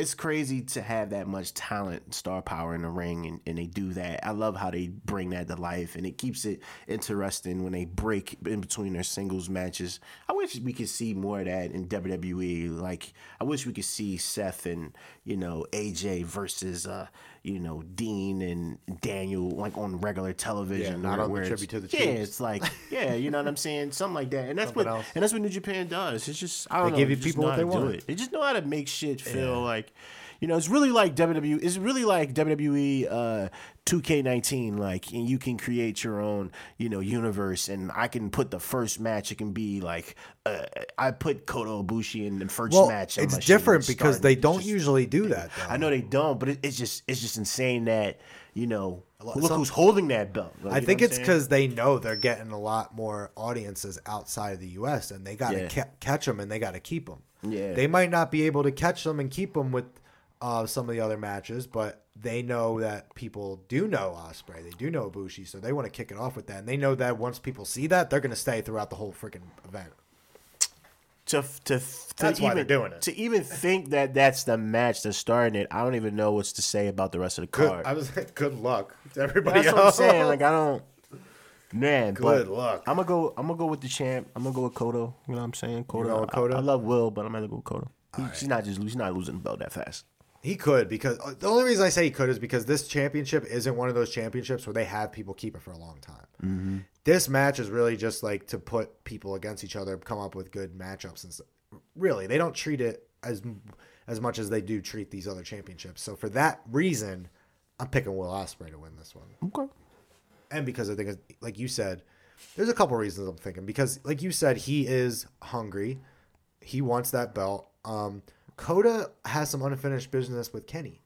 it's crazy to have that much talent star power in the ring and, and they do that. I love how they bring that to life and it keeps it interesting when they break in between their singles matches. I wish we could see more of that in WWE. Like I wish we could see Seth and, you know, AJ versus uh, you know, Dean and Daniel like on regular television. Yeah, not on the Tribute to the Chiefs. Yeah, it's like yeah, you know what I'm saying? *laughs* Something like that. And that's Something what else. and that's what New Japan does. It's just I don't They know. give you just people know what how they to do want. it. They just know how to make shit feel like, you know, it's really like WWE. It's really like WWE uh, 2K19. Like, and you can create your own, you know, universe. And I can put the first match. It can be like, uh, I put Kota Ibushi in the first well, match. it's my shit when different because they don't just- usually do that. Though. I know they don't, but it, it's just it's just insane that you know look some- who's holding that belt. Like, I think it's because they know they're getting a lot more audiences outside of the U.S. and they got to Yeah. ca- catch them and they got to keep them. Yeah. They might not be able to catch them and keep them with uh, some of the other matches, but they know that people do know Ospreay. They do know Ibushi, so they want to kick it off with that. And they know that once people see that, they're going to stay throughout the whole freaking event. to to, to That's even, why they're doing it. To even think that that's the match that's starting it, I don't even know what's to say about the rest of the Good, card. I was like, good luck to everybody That's what I'm saying. Like I don't. Man, Good but luck. I'm gonna go. I'm gonna go with the champ. I'm gonna go with Kodo. You know what I'm saying? Kodo. with I- Kodo? I, love Will, but I'm gonna go with Kodo. He, She's not just. She's not losing the belt that fast. He could because uh, the only reason I say he could is because this championship isn't one of those championships where they have people keep it for a long time. This match is really just like to put people against each other, come up with good matchups and stuff. Really, they don't treat it as as much as they do treat these other championships. So for that reason, I'm picking Will Ospreay to win this one, Okay. and because I think, like you said, there's a couple reasons I'm thinking because, like you said, he is hungry. He wants that belt. Um, Kota has some unfinished business with Kenny.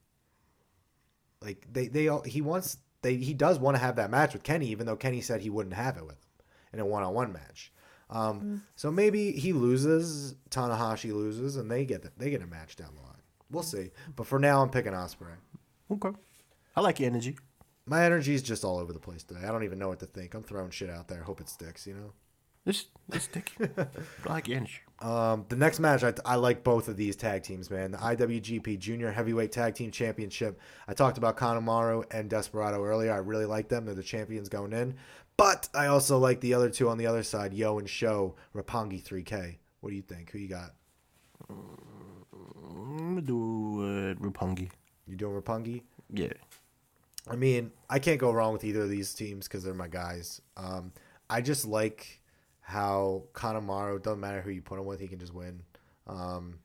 Like they, they, all he wants, they, he does want to have that match with Kenny, even though Kenny said he wouldn't have it with him in a one-on-one match. Um, so maybe he loses, Tanahashi loses, and they get the, they get a match down the line. We'll see. But for now, I'm picking Ospreay. Okay. I like your energy. My energy is just all over the place today. I don't even know what to think. I'm throwing shit out there. Hope it sticks. You know. This this sticky. I *laughs* like your. Um, the next match, I, I like both of these tag teams, man. The IWGP Junior Heavyweight Tag Team Championship. I talked about Kanemaru and Desperado earlier. I really like them. They're the champions going in. But I also like the other two on the other side, Yo and Show, Roppongi 3K. What do you think? Who you got? I'm gonna do uh, Roppongi. You doing Roppongi? Yeah. I mean, I can't go wrong with either of these teams because they're my guys. Um, I just like how Kanemaru, doesn't matter who you put him with, he can just win. Um,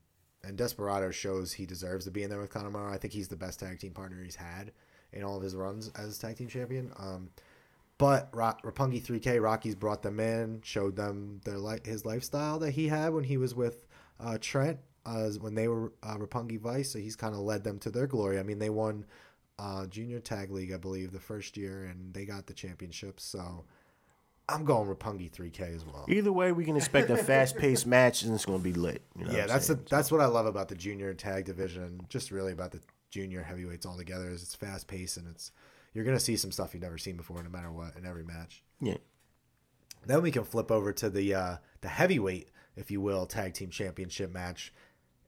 and Desperado shows he deserves to be in there with Kanemaru. I think he's the best tag team partner he's had in all of his runs as tag team champion. Um, but Ra- Roppongi 3K, Rocky's brought them in, showed them their li- his lifestyle that he had when he was with uh, Trent, uh, when they were uh, Roppongi Vice. So he's kind of led them to their glory. I mean, they won uh, Junior Tag League, I believe, the first year, and they got the championship. So I'm going Roppongi 3K as well. Either way, we can expect a fast paced *laughs* match and it's gonna be lit. You know yeah, that's the, that's what I love about the junior tag division. Just really about the junior heavyweights all together is it's fast paced and it's you're gonna see some stuff you've never seen before, no matter what, in every match. yeah. Then we can flip over to the uh, the heavyweight, if you will, tag team championship match.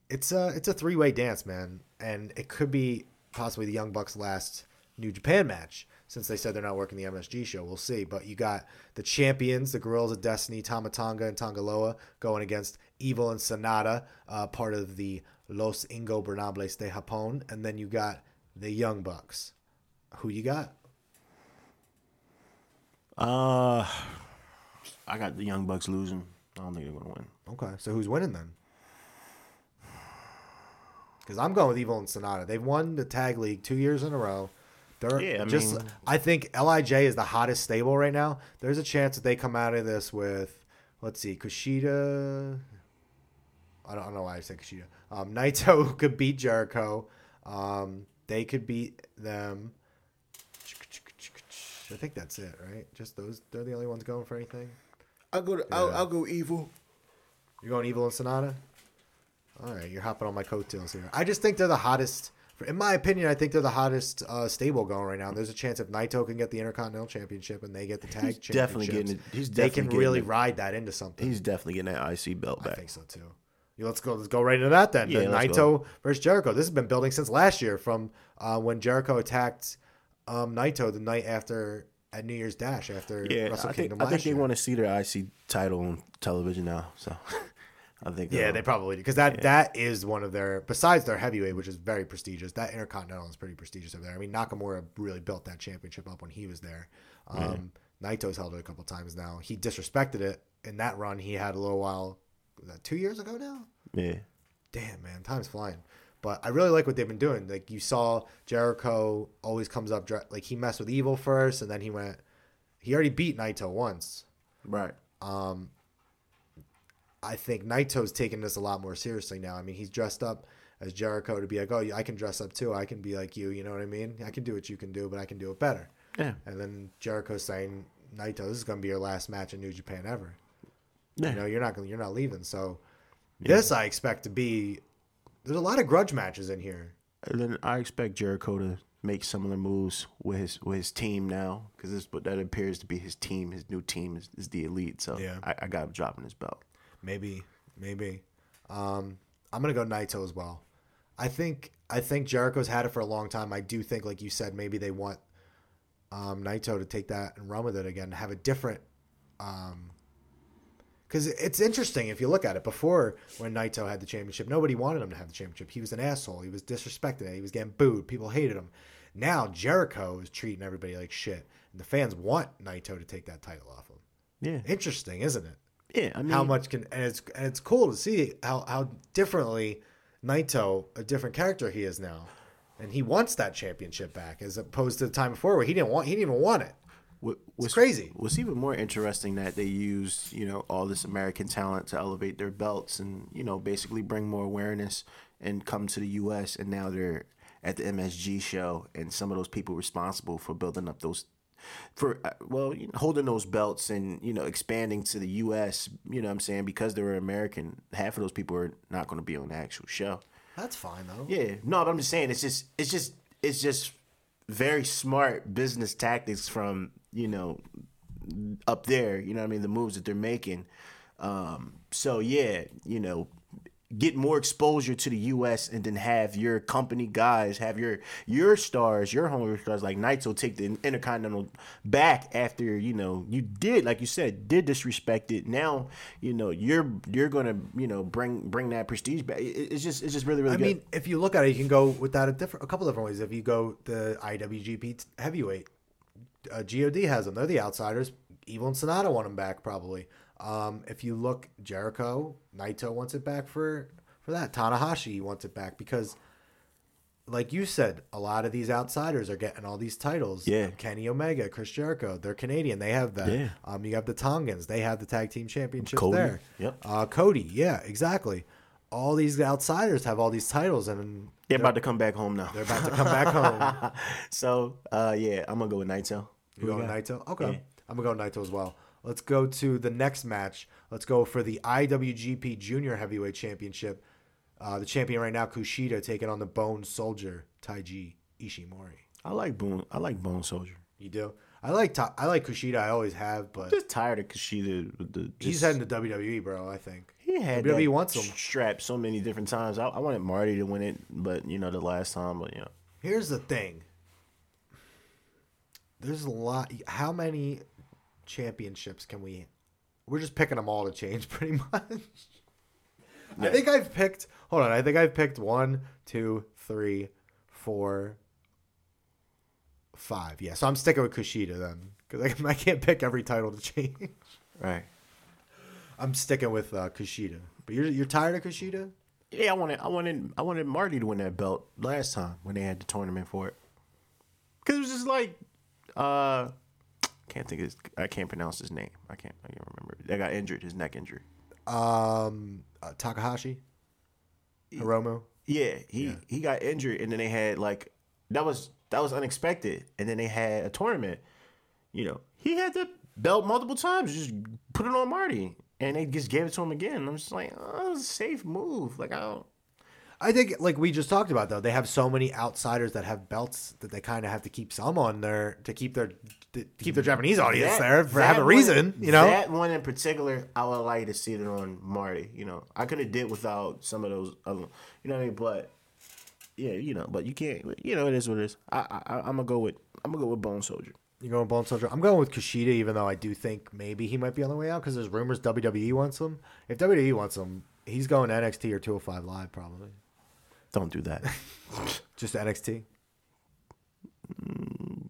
It's a it's a three way dance, man, and it could be possibly the Young Bucks' last New Japan match since they said they're not working the MSG show. We'll see, but you got the champions, the Guerrillas of Destiny, Tama Tonga and Tanga Loa, going against Evil and Sanada, uh, part of the Los Ingobernables de Japón, and then you got the Young Bucks. Who you got? Uh, I got the Young Bucks losing. I don't think they're gonna win. Okay, so who's winning then? Because I'm going with Evil and Sanada. They've won the tag league two years in a row. They're Yeah, I just. mean- I think Lij is the hottest stable right now. There's a chance that they come out of this with, let's see, Kushida. I don't, I don't know why I said Kushida. Um, *laughs* Naito could beat Jericho. Um, they could beat them. I think that's it, right? Just those. They're the only ones going for anything. I'll go. To, I'll, I'll go evil. You're going Evil and Sanada? All right, you're hopping on my coattails here. I just think they're the hottest. In my opinion, I think they're the hottest uh, stable going right now. There's a chance if Naito can get the Intercontinental Championship and they get the tag He's championship, definitely getting it- he's they can definitely really it. ride that into something. He's definitely getting that IC belt back. I think so too. Yeah, let's go. Let's go right into that then. Yeah, The Naito go. versus Jericho. This has been building since last year, from uh, when Jericho attacked um, Naito the night after at New Year's Dash after Yeah, Wrestle I think, Kingdom I last think they year. want to see their IC title on television now. So *laughs* I think. Yeah, they probably do because that that is one of their besides their heavyweight, which is very prestigious. That Intercontinental is pretty prestigious over there. I mean, Nakamura really built that championship up when he was there. Um, Naito's held it a couple times now. He disrespected it in that run he had a little while. Was that two years ago now? Yeah. Damn, man, time's flying. But I really like what they've been doing. Like you saw, Jericho always comes up like he messed with Evil first, and then he went. He already beat Naito once. Right. I think Naito's taking this a lot more seriously now. I mean, he's dressed up as Jericho to be like, oh, I can dress up too. I can be like you. You know what I mean? I can do what you can do, but I can do it better. Yeah. And then Jericho's saying, Naito, this is going to be your last match in New Japan ever. Yeah. You know, you're not gonna, you're not leaving. So this I expect to be. There's a lot of grudge matches in here. And then I expect Jericho to make similar moves with his with his team now because this but that appears to be his team. His new team is, is the elite. So Yeah. I, I got him dropping his belt. Maybe maybe. Um, I'm gonna go Naito as well. I think I think Jericho's had it for a long time. I do think, like you said, maybe they want um, Naito to take that and run with it again, have a different. Because it's interesting if you look at it. Before, when Naito had the championship, nobody wanted him to have the championship. He was an asshole. He was disrespected. He was getting booed. People hated him. Now Jericho is treating everybody like shit, and the fans want Naito to take that title off him. Yeah, Interesting, isn't it? Yeah. I mean, how much can and it's and it's cool to see how how differently Naito a different character he is now, and he wants that championship back as opposed to the time before where he didn't want he didn't even want it. What, what's crazy. What's even more interesting that they used you know, all this American talent to elevate their belts and you know basically bring more awareness and come to the U.S. and now they're at the MSG show and some of those people responsible for building up those for uh, well holding those belts and you know expanding to the U.S. You know what I'm saying because they were American, half of those people are not going to be on the actual show. That's fine though. Yeah, no, but I'm just saying it's just it's just it's just very smart business tactics from you know up there. You know what I mean? The moves that they're making. Um, so yeah, you know, get more exposure to the U.S. and then have your company guys, have your your stars, your home stars like Naito take the Intercontinental back after you know you did like you said did disrespect it. Now you know you're you're gonna you know bring bring that prestige back. It's just it's just really really I good. mean, if you look at it, you can go with that a different, a couple different ways. If you go the IWGP heavyweight, uh, God has them. They're the outsiders. Evil and Sanada want them back probably. Um, if you look, Jericho, Naito wants it back for for that. Tanahashi wants it back because, like you said, a lot of these outsiders are getting all these titles. Yeah. Kenny Omega, Chris Jericho, they're Canadian. They have that. Yeah. Um, you have the Tongans. They have the tag team championship Cody, there. yep. Uh, Cody, yeah, exactly. All these outsiders have all these titles, and They're about to come back home now. they're about to come back home. *laughs* so uh, yeah, I'm gonna go with Naito. You going got? Naito? Okay, Yeah. I'm gonna go Naito as well. Let's go to the next match. Let's go for the IWGP Junior Heavyweight Championship. Uh, the champion right now, Kushida, taking on the Bone Soldier, Taiji Ishimori. I like Bone. I like Bone Soldier. You do? I like Ta- I like Kushida. I always have, but Just tired of Kushida. With the, he's heading to WWE, bro. I think. he had WWE wants him. strap so many different times. I, I wanted Marty to win it, but you know the last time, but you know. Here's the thing. There's a lot. How many championships can we? We're just picking them all to change, *laughs* pretty much. I think I've picked. Hold on. I think I've picked one, two, three, four, five. Yeah. So I'm sticking with Kushida then, because I, I can't pick every title to change. Right. I'm sticking with uh, Kushida. But you're you're tired of Kushida? Yeah, I wanted, I wanted, I wanted Marty to win that belt last time when they had the tournament for it. Cause it was just like, uh, can't think of his, I can't pronounce his name. I can't, I can't remember. That got injured, his neck injury. Um, uh, Takahashi, Hiromu. Yeah, he he got injured, and then they had like that was that was unexpected, and then they had a tournament. You know, he had the belt multiple times, just put it on Marty, and they just gave it to him again. I'm just like, oh, was a safe move. Like I don't. I think, like we just talked about, though, they have so many outsiders that have belts that they kind of have to keep some on there to keep their to keep their Japanese audience That- there for have a one- reason, you know. that one in particular, I would like to see it on Marty. You know, I could have did without some of those, other, you know what I mean? But yeah, you know, but you can't. You know, it is what it is. I, I I'm gonna go with I'm gonna go with Bone Soldier. You're going Bone Soldier. I'm going with Kushida, even though I do think maybe he might be on the way out because there's rumors WWE wants him. If WWE wants him, he's going NXT or 205 Live probably. Don't do that. *laughs* Just NXT. Mm.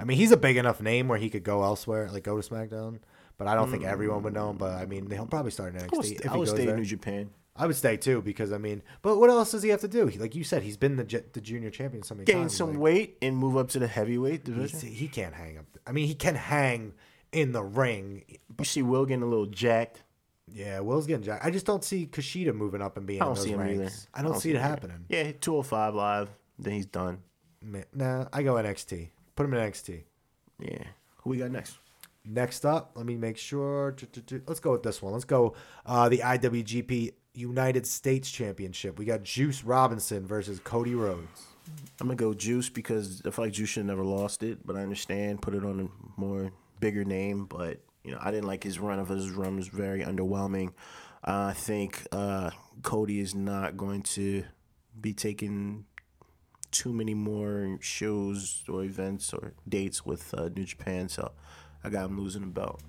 I mean, he's a big enough name where he could go elsewhere, like go to SmackDown. But I don't think everyone would know him. But I mean, he'll probably start in I would, NXT if I he would goes stay there. in New Japan. I would stay too because I mean, but what else does he have to do? He, like you said, he's been the the junior champion so many Gain times. some like, weight and move up to the heavyweight he's- division. he can't hang up. I mean, he can hang in the ring. You see Will getting a little jacked. Yeah, Will's getting jacked. I just don't see Kushida moving up and being I don't those see him ranks. either. I don't, see it him either. happening. Yeah, 205 live. Then he's done. Nah, I go NXT. Put him in NXT. Yeah. Who we got next? Next up, let me make sure. Let's go with this one. Let's go uh, the IWGP United States Championship. We got Juice Robinson versus Cody Rhodes. I'm gonna go Juice because I feel like Juice should have never lost it, but I understand put it on a more bigger name. But you know, I didn't like his run of his run was very underwhelming. I think uh, Cody is not going to be taking too many more shows or events or dates with uh, New Japan, so I got him losing the belt.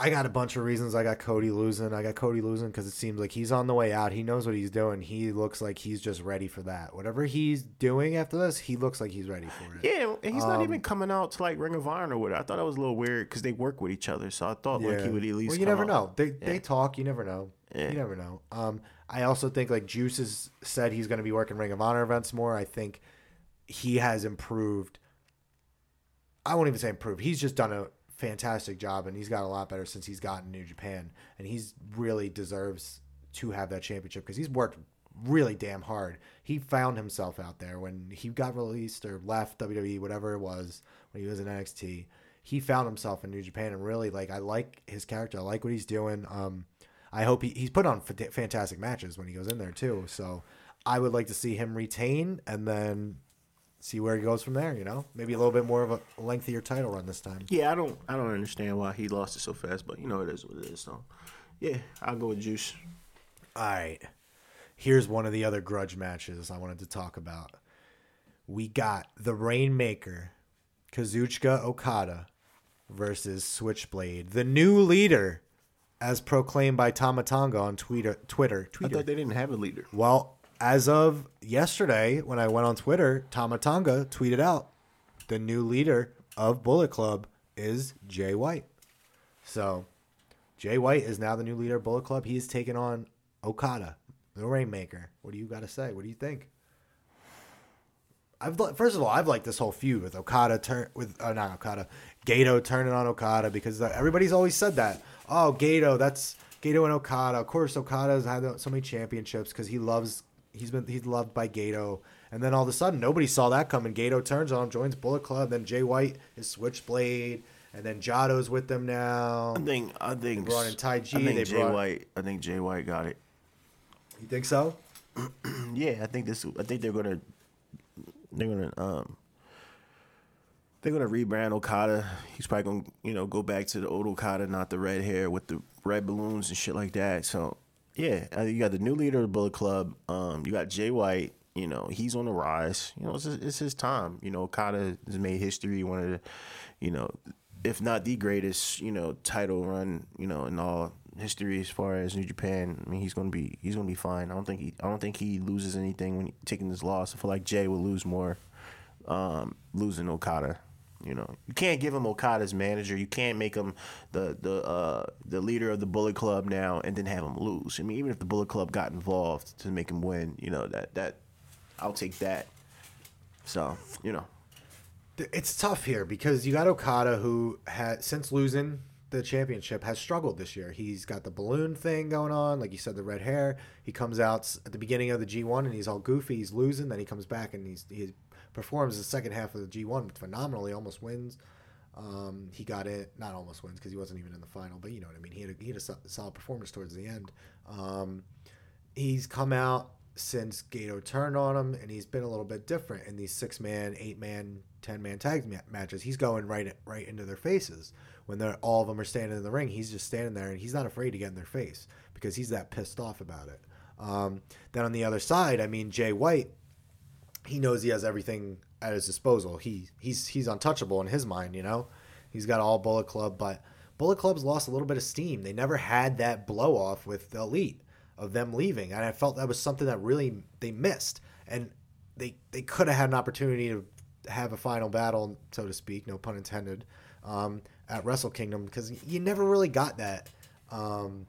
I got a bunch of reasons. I got Cody losing. I got Cody losing because it seems like he's on the way out. He knows what he's doing. He looks like he's just ready for that. Whatever he's doing after this, he looks like he's ready for it. Yeah, and he's not even coming out to like Ring of Honor or whatever. I thought that was a little weird because they work with each other, so I thought like he would at least. Well, you never out. know. They they talk. You never know. Yeah. You never know. Um, I also think like Juice has said he's going to be working Ring of Honor events more. I think he has improved. I won't even say improved. He's just done a fantastic job, and he's got a lot better since he's gotten New Japan, and he's really deserves to have that championship because he's worked really damn hard. He found himself out there when he got released or left WWE, whatever it was, when he was in NXT. He found himself in New Japan, and really like I like his character. I like what he's doing. Um, I hope he, he's put on fantastic matches when he goes in there too. So I would like to see him retain and then see where he goes from there. You know, maybe a little bit more of a lengthier title run this time. Yeah, I don't, I don't understand why he lost it so fast, but you know it is what it is. So, yeah, I'll go with Juice. All right. Here's one of the other grudge matches I wanted to talk about. We got the Rainmaker, Kazuchika Okada versus Switchblade, the new leader, as proclaimed by Tama Tonga on Twitter. Twitter. I thought they didn't have a leader. Well, as of yesterday, when I went on Twitter, Tama Tonga tweeted out the new leader of Bullet Club is Jay White. So, Jay White is now the new leader of Bullet Club. He is taking on Okada, the Rainmaker. What do you got to say? What do you think? I've first of all, I've liked this whole feud with Okada turn with uh, not Okada, Gedo turning on Okada because everybody's always said that. Oh, Gedo, that's Gedo and Okada. Of course, Okada's had so many championships because he loves he's been he's loved by Gedo. And then all of a sudden, nobody saw that coming. Gedo turns on him, joins Bullet Club. Then Jay White is Switchblade, and then Jado's with them now. I think, I think they brought in Tai I think they Jay brought- White. I think Jay White got it. You think so? *clears throat* Yeah, I think this. I think they're gonna. They're gonna. Um. They're gonna rebrand Okada. He's probably gonna, you know, go back to the old Okada, not the red hair with the red balloons and shit like that. So, yeah, uh, you got the new leader of the Bullet Club. Um, you got Jay White. You know, he's on the rise. You know, it's, it's his time. You know, Okada has made history. One of the, you know, if not the greatest, you know, title run, you know, in all history as far as New Japan. I mean, he's gonna be he's gonna be fine. I don't think he I don't think he loses anything when he, taking this loss. I feel like Jay will lose more, um, losing Okada. You know, you can't give him Okada's manager. You can't make him the the uh, the leader of the Bullet Club now and then have him lose. I mean, even if the Bullet Club got involved to make him win, you know that that I'll take that. So you know, It's tough here because you got Okada who had since losing the championship has struggled this year. He's got the balloon thing going on, like you said, the red hair. He comes out at the beginning of the G1 and he's all goofy. He's losing. Then he comes back and he's he performs the second half of the G1 phenomenally. Almost wins. Um, he got it, not almost wins because he wasn't even in the final, but you know what I mean. He had a, he had a solid performance towards the end. Um, he's come out since Gedo turned on him, and he's been a little bit different in these six man, eight man, ten man tag ma- matches. He's going right right into their faces when they're all of them are standing in the ring. He's just standing there, and he's not afraid to get in their face because he's that pissed off about it. Um, then on the other side, I mean Jay White, he knows he has everything at his disposal. He he's he's untouchable in his mind, you know. He's got all Bullet Club, but Bullet Club's lost a little bit of steam. They never had that blow off with the Elite of them leaving, and I felt that was something that really they missed, and they they could have had an opportunity to have a final battle, so to speak, no pun intended, um, at Wrestle Kingdom because you never really got that. Um,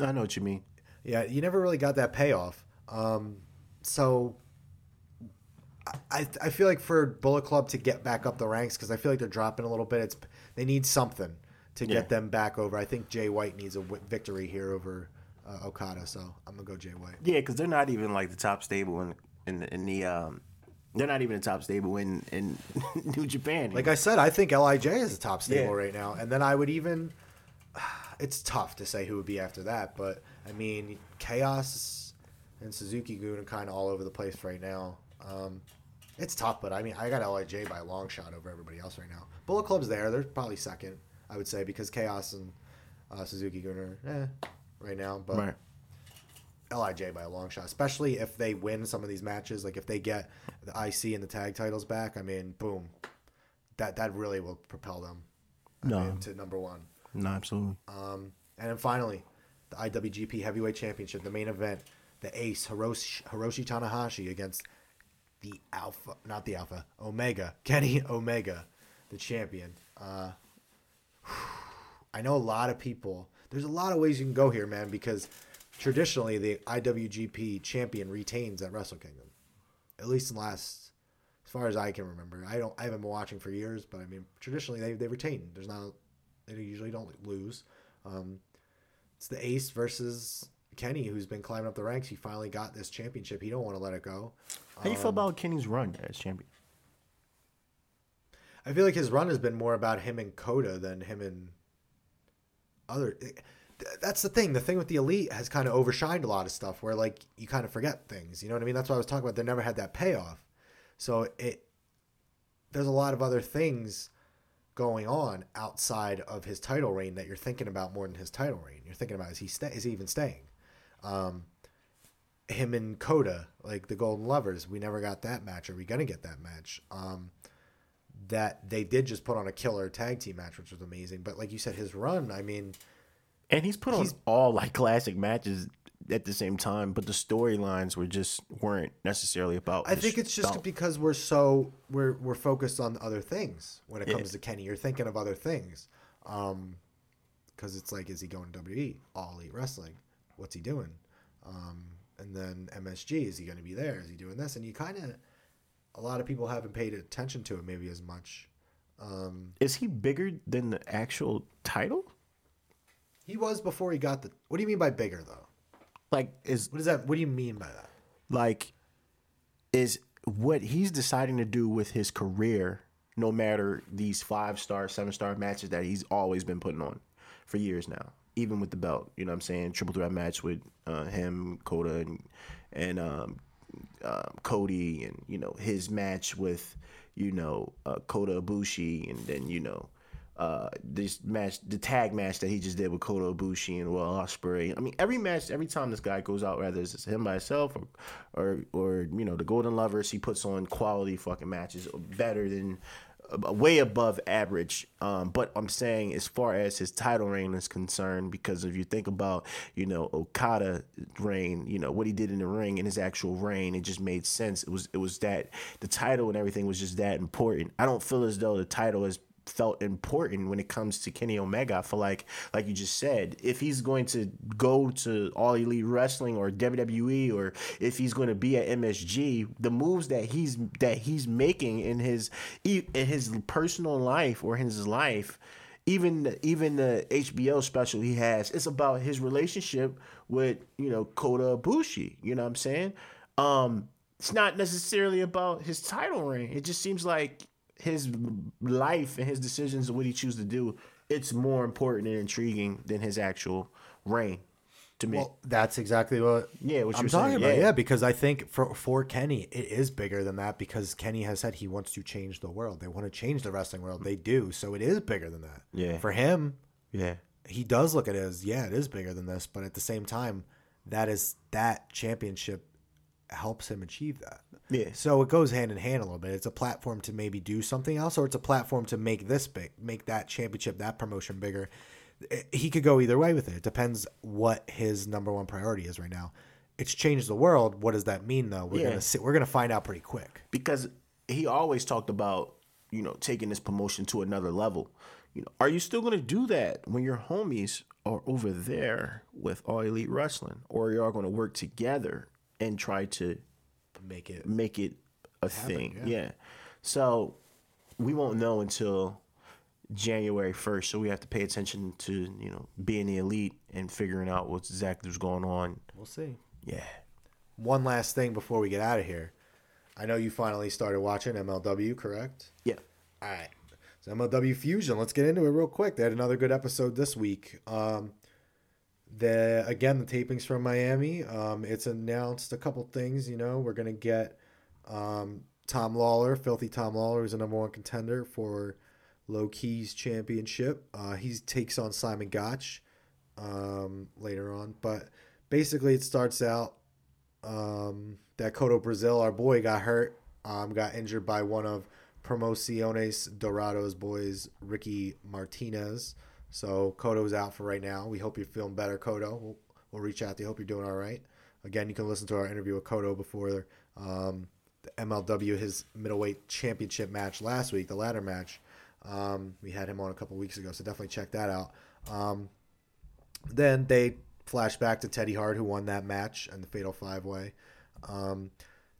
I know what you mean. yeah, you never really got that payoff. Um, so I I feel like for Bullet Club to get back up the ranks because I feel like they're dropping a little bit. It's they need something to Yeah. get them back over. I think Jay White needs a w- victory here over uh, Okada, so I'm gonna go Jay White. Yeah, because they're not even like the top stable in in the, in the um, they're not even the top stable in in *laughs* New Japan. Like I said, I think Lij is the top stable Yeah. right now, and then I would even. *sighs* It's tough to say who would be after that, but I mean, Chaos and Suzuki are kind of all over the place right now. Um, it's tough, but I mean, I got Lij by a long shot over everybody else right now. Bullet Club's there; they're probably second, I would say, because Chaos and Uh, Suzuki Gunner, eh, right now, but Right. Lij by a long shot, especially if they win some of these matches. Like if they get the IC and the tag titles back, I mean, boom, that that really will propel them I No. mean, to number one. No, absolutely. Um, and then finally, the IWGP Heavyweight Championship, the main event, the Ace Hiroshi, Hiroshi Tanahashi against the Alpha, not the Alpha, Omega, *laughs* Kenny Omega, the champion. Uh, *sighs* I know a lot of people. There's a lot of ways you can go here, man, because traditionally the IWGP champion retains at Wrestle Kingdom, at least in the last, as far as I can remember. I don't. I haven't been watching for years, but I mean, traditionally they they retain. There's not. They usually don't lose. Um, it's the Ace versus Kenny, who's been climbing up the ranks. He finally got this championship. He don't want to let it go. How do you feel um, about Kenny's run as champion? I feel like his run has been more about him and Kota than him and other. Eh, that's the thing. The thing with the elite has kind of overshined a lot of stuff where like you kind of forget things. You know what I mean? That's what I was talking about. They never had that payoff. So it there's a lot of other things going on outside of his title reign that you're thinking about more than his title reign. You're thinking about is he stay, is he even staying? Um, him and Kota, like the Golden Lovers, we never got that match. Are we gonna get that match? Um, that they did just put on a killer tag team match, which was amazing. But like you said, his run, I mean, And he's put on all like classic matches at the same time, but the storylines were just weren't necessarily about. I think it's just because we're so we're we're focused on other things when it Yeah. comes to Kenny. You're thinking of other things, um, because it's like, is he going to WWE, All Elite Wrestling? What's he doing? Um, and then MSG, is he going to be there? Is he doing this? And you kind of, a lot of people haven't paid attention to it maybe as much. Um, Is he bigger than the actual title? he was before he got the. What do you mean by bigger though? Like is What is that? What do you mean by that? like is what he's deciding to do with his career no matter these five star seven star matches that he's always been putting on for years now even with the belt you know what i'm saying triple threat match with uh, him Kota and and um, uh, Cody and you know his match with you know uh, Kota Ibushi and then you know uh, this match the tag match that he just did with Kota Ibushi and Will Ospreay. I mean every match every time this guy goes out whether it's him by himself or or or you know the Golden Lovers he puts on quality fucking matches better than way above average. Um, but I'm saying as far as his title reign is concerned, because if you think about, you know, Okada reign, you know, what he did in the ring and his actual reign, it just made sense. It was it was that the title and everything was just that important. I don't feel as though the title is felt important when it comes to Kenny Omega. for like, like you just said, if he's going to go to All Elite Wrestling or WWE, or if he's going to be at MSG, the moves that he's that he's making in his in his personal life or in his life. Even even the HBO special he has, it's about his relationship with you know Kota Ibushi. You know what I'm saying? Um, it's not necessarily about his title reign. It just seems like his life and his decisions and what he chooses to do, it's more important and intriguing than his actual reign to me. Well, that's exactly what Yeah, what I'm you're talking saying, about. yeah. Yeah. because I think for for Kenny, it is bigger than that because Kenny has said he wants to change the world. They want to change the wrestling world. They do, so it is bigger than that. Yeah. For him, yeah. he does look at it as yeah, it is bigger than this, but at the same time, that is that championship helps him achieve that. Yeah. So it goes hand in hand a little bit. It's a platform to maybe do something else, or it's a platform to make this big, make that championship, that promotion bigger. Eh, He could go either way with it. It depends what his number one priority is right now. It's changed the world. What does that mean, though? We're Yeah. gonna sit, we're gonna find out pretty quick. because he always talked about you know taking this promotion to another level. You know, are you still going to do that when your homies are over there with All Elite Wrestling, or you are all going to work together and try to Make it. make it a thing? Yeah. So we won't know until January first. So we have to pay attention to you know being the elite and figuring out what's exactly what's going on. We'll see. Yeah. One last thing before we get out of here. I know you finally started watching MLW, correct? Yeah. All right. So MLW Fusion, let's get into it real quick. They had another good episode this week. Um, the again the tapings from Miami. Um, it's announced a couple things. You know, we're gonna get um, Tom Lawlor, Filthy Tom Lawlor, who's a number one contender for Low Ki's Championship. Uh, he takes on Simon Gotch. um, later on. But basically, it starts out um, that Kotto Brazil, our boy, got hurt, um, got injured by one of Promociones Dorados boys, Ricky Martinez. So Kotto's out for right now. We hope you're feeling better, Kotto. We'll, we'll reach out to you. Hope you're doing all right. Again, you can listen to our interview with Kotto before um, the MLW, his middleweight championship match last week, the ladder match. Um, we had him on a couple weeks ago, so definitely check that out. Um, then they flash back to Teddy Hart, who won that match and the Fatal Five Way. Um,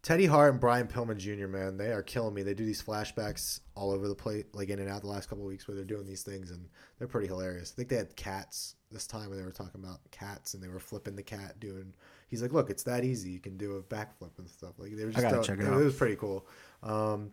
Teddy Hart and Brian Pillman Jr. Man, they are killing me. They do these flashbacks all over the place, like in and out the last couple of weeks where they're doing these things, and they're pretty hilarious. I think they had cats this time when they were talking about cats, and they were flipping the cat, doing. He's like, "Look, it's that easy. You can do a backflip and stuff." Like they were just. gotta check it it, out. was pretty cool. Um,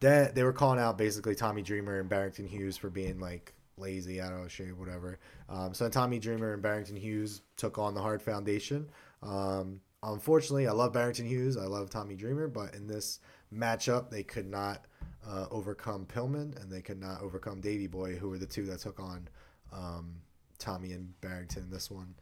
that they were calling out basically Tommy Dreamer and Barrington Hughes for being like lazy, out of shape, whatever. Um, so Tommy Dreamer and Barrington Hughes took on the Hart Foundation. Um, unfortunately, I love Barrington Hughes. I love Tommy Dreamer, but in this matchup, they could not uh, overcome Pillman and they could not overcome Davey Boy, who were the two that took on um, Tommy and Barrington in this one.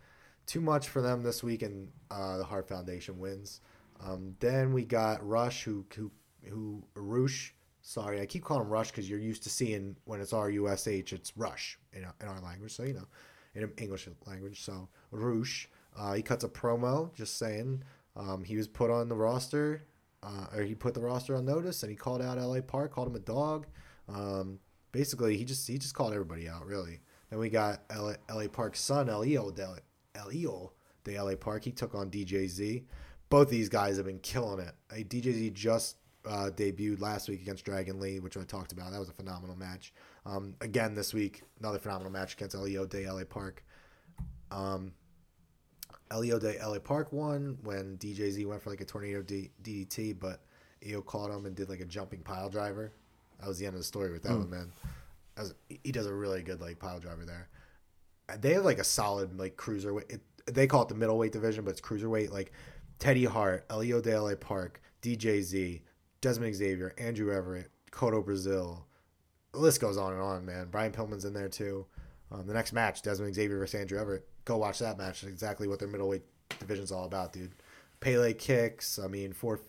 Too much for them this week, and uh, the Hart Foundation wins. Um, then we got Rush, who who who Roosh. Sorry, I keep calling him Rush because you're used to seeing when it's R U S H, it's Rush in, in our language. So you know, in English language. So Roosh, uh, he cuts a promo just saying um, he was put on the roster, uh, or he put the roster on notice, and he called out L.A. Park, called him a dog. Um, basically, he just he just called everybody out really. Then we got L.A. LA Park's son, Hijo Del Hijo de L.A. Park. He took on DJZ. Both these guys have been killing it. Hey, DJZ just uh, debuted last week against Dragon Lee, which I talked about. That was a phenomenal match. Um, again this week, another phenomenal match against Hijo de LA Park. Um, Hijo de LA Park won when DJZ went for like a tornado D- DDT, but Io caught him and did like a jumping pile driver. That was the end of the story with that one, man. That was, he does a really good like pile driver there. They have like a solid like cruiserweight. It, they call it the middleweight division, but it's cruiserweight. Like Teddy Hart, Hijo de LA Park, DJZ, Desmond Xavier, Andrew Everett, Kotto Brazil. The list goes on and on, man. Brian Pillman's in there too. Um, the next match, Desmond Xavier versus Andrew Everett. Go watch that match. It's exactly what their middleweight division's all about, dude. Pele kicks. I mean, four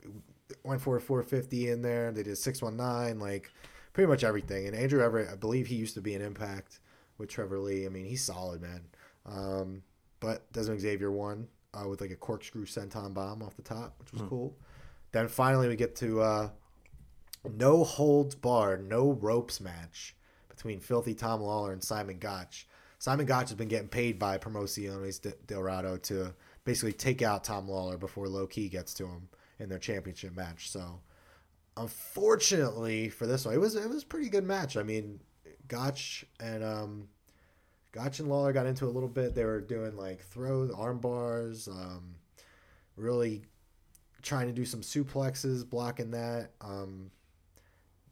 went for a 450 in there. They did 619, like pretty much everything. And Andrew Everett, I believe he used to be an Impact with Trevor Lee. I mean, he's solid, man. Um, but Desmond Xavier won uh, with like a corkscrew senton bomb off the top, which was cool. Then finally we get to uh, no holds barred, no ropes match between Filthy Tom Lawlor and Simon Gotch. Simon Gotch has been getting paid by Promociones Del Dorado to basically take out Tom Lawlor before Low Ki gets to him in their championship match. So, unfortunately for this one, it was it was pretty good match. I mean, Gotch and um, Gotch and Lawler got into a little bit. They were doing like throw arm bars, um, really trying to do some suplexes, blocking that. Um,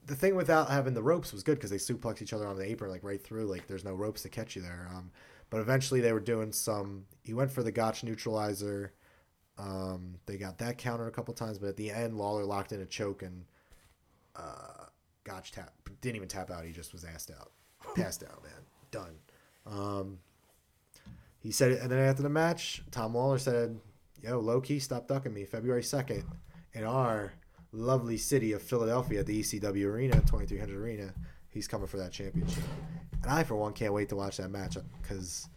the thing without having the ropes was good because they suplex each other on the apron like right through. Like there's no ropes to catch you there. Um, but eventually they were doing some. He went for the Gotch neutralizer. Um, they got that counter a couple times, but at the end Lawlor locked in a choke and uh, Gotch tap didn't even tap out. He just was assed out, passed out, man, done. Um, he said and then after the match, Tom Lawlor said, "Yo, Low Ki, stop ducking me." February second, in our lovely city of Philadelphia, at the ECW Arena, twenty three hundred Arena, he's coming for that championship. And I, for one, can't wait to watch that match because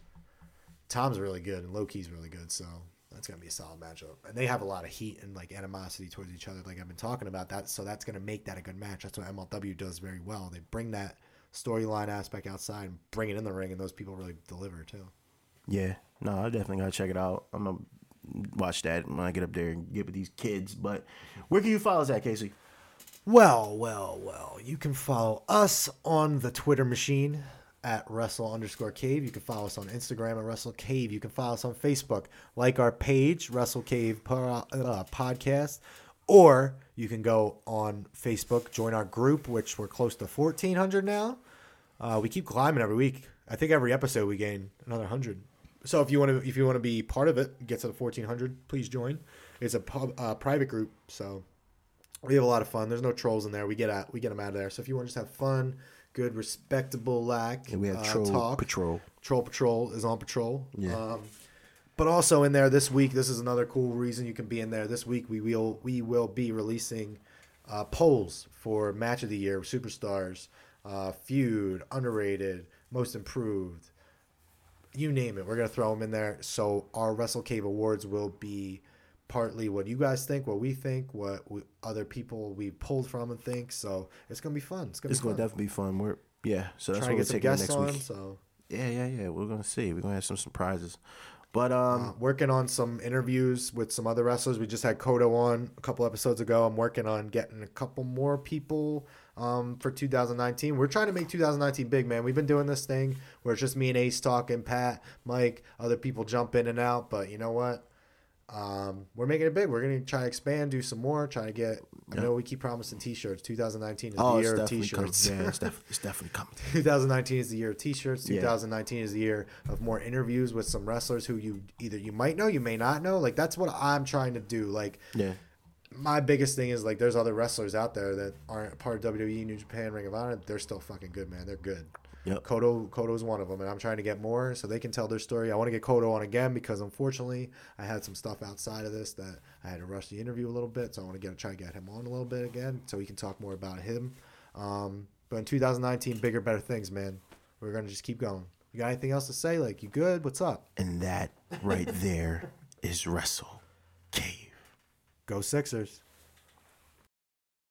Tom's really good and Low Ki's really good. So that's gonna be a solid matchup. And they have a lot of heat and like animosity towards each other, like I've been talking about that. So that's gonna make that a good match. That's what MLW does very well. They bring that storyline aspect outside and bring it in the ring, and those people really deliver too. Yeah, no, I definitely gotta check it out. I'm gonna watch that when I get up there and get with these kids. But where can you follow us at, Casey? Well, well, well. You can follow us on the Twitter machine at Wrestle underscore Cave. You can follow us on Instagram at Wrestle Cave. You can follow us on Facebook, like our page, Wrestle Cave uh, Podcast. Or you can go on Facebook, join our group, which we're close to 1,400 now. Uh, we keep climbing every week. I think every episode we gain another hundred. So if you want to, if you want to be part of it, get to the 1,400, please join. It's a pub, uh, private group, so we have a lot of fun. There's no trolls in there. We get out, we get them out of there. So if you want to just have fun, good, respectable lack. And we have uh, Troll talk. Patrol. Troll Patrol is on patrol. Yeah. Um, but also in there this week, this is another cool reason you can be in there. This week we will we will be releasing uh, polls for match of the year, superstars, uh, feud, underrated, most improved, you name it. We're gonna throw them in there. So our Wrestle Cave Awards will be partly what you guys think, what we think, what we, other people we pulled from and think. So it's gonna be fun. It's gonna It's be gonna fun. definitely be fun. We're yeah, so that's Trying what we're taking next on. week. So Yeah, yeah, yeah. We're gonna see. We're gonna have some surprises. But um, Uh, working on some interviews with some other wrestlers. We just had Kotto on a couple episodes ago. I'm working on getting a couple more people um, for 2019. We're trying to make 2019 big, man. We've been doing this thing where it's just me and Ace talking, Pat, Mike, other people jump in and out. But you know what? Um, we're making it big. We're gonna try to expand, do some more, try to get. I know we keep promising T-shirts. 2019 is oh, the year of. T-shirts. Yeah, it's, def- *laughs* it's definitely coming. 2019 is the year of t-shirts. Yeah. 2019 is the year of more interviews with some wrestlers who you either you might know, you may not know. Like that's what I'm trying to do. Like Yeah, my biggest thing is like there's other wrestlers out there that aren't part of WWE, New Japan, Ring of Honor. They're still fucking good, man. They're good. Yep. Kotto Kotto's one of them, and I'm trying to get more so they can tell their story. I want to get Kodo on again because unfortunately I had some stuff outside of this that I had to rush the interview a little bit, so I want to get try to get him on a little bit again so he can talk more about him. Um, but in 2019, bigger, better things, man. We're gonna just keep going. You got anything else to say? Like you good? What's up? and that right there is Wrestle. Go Sixers.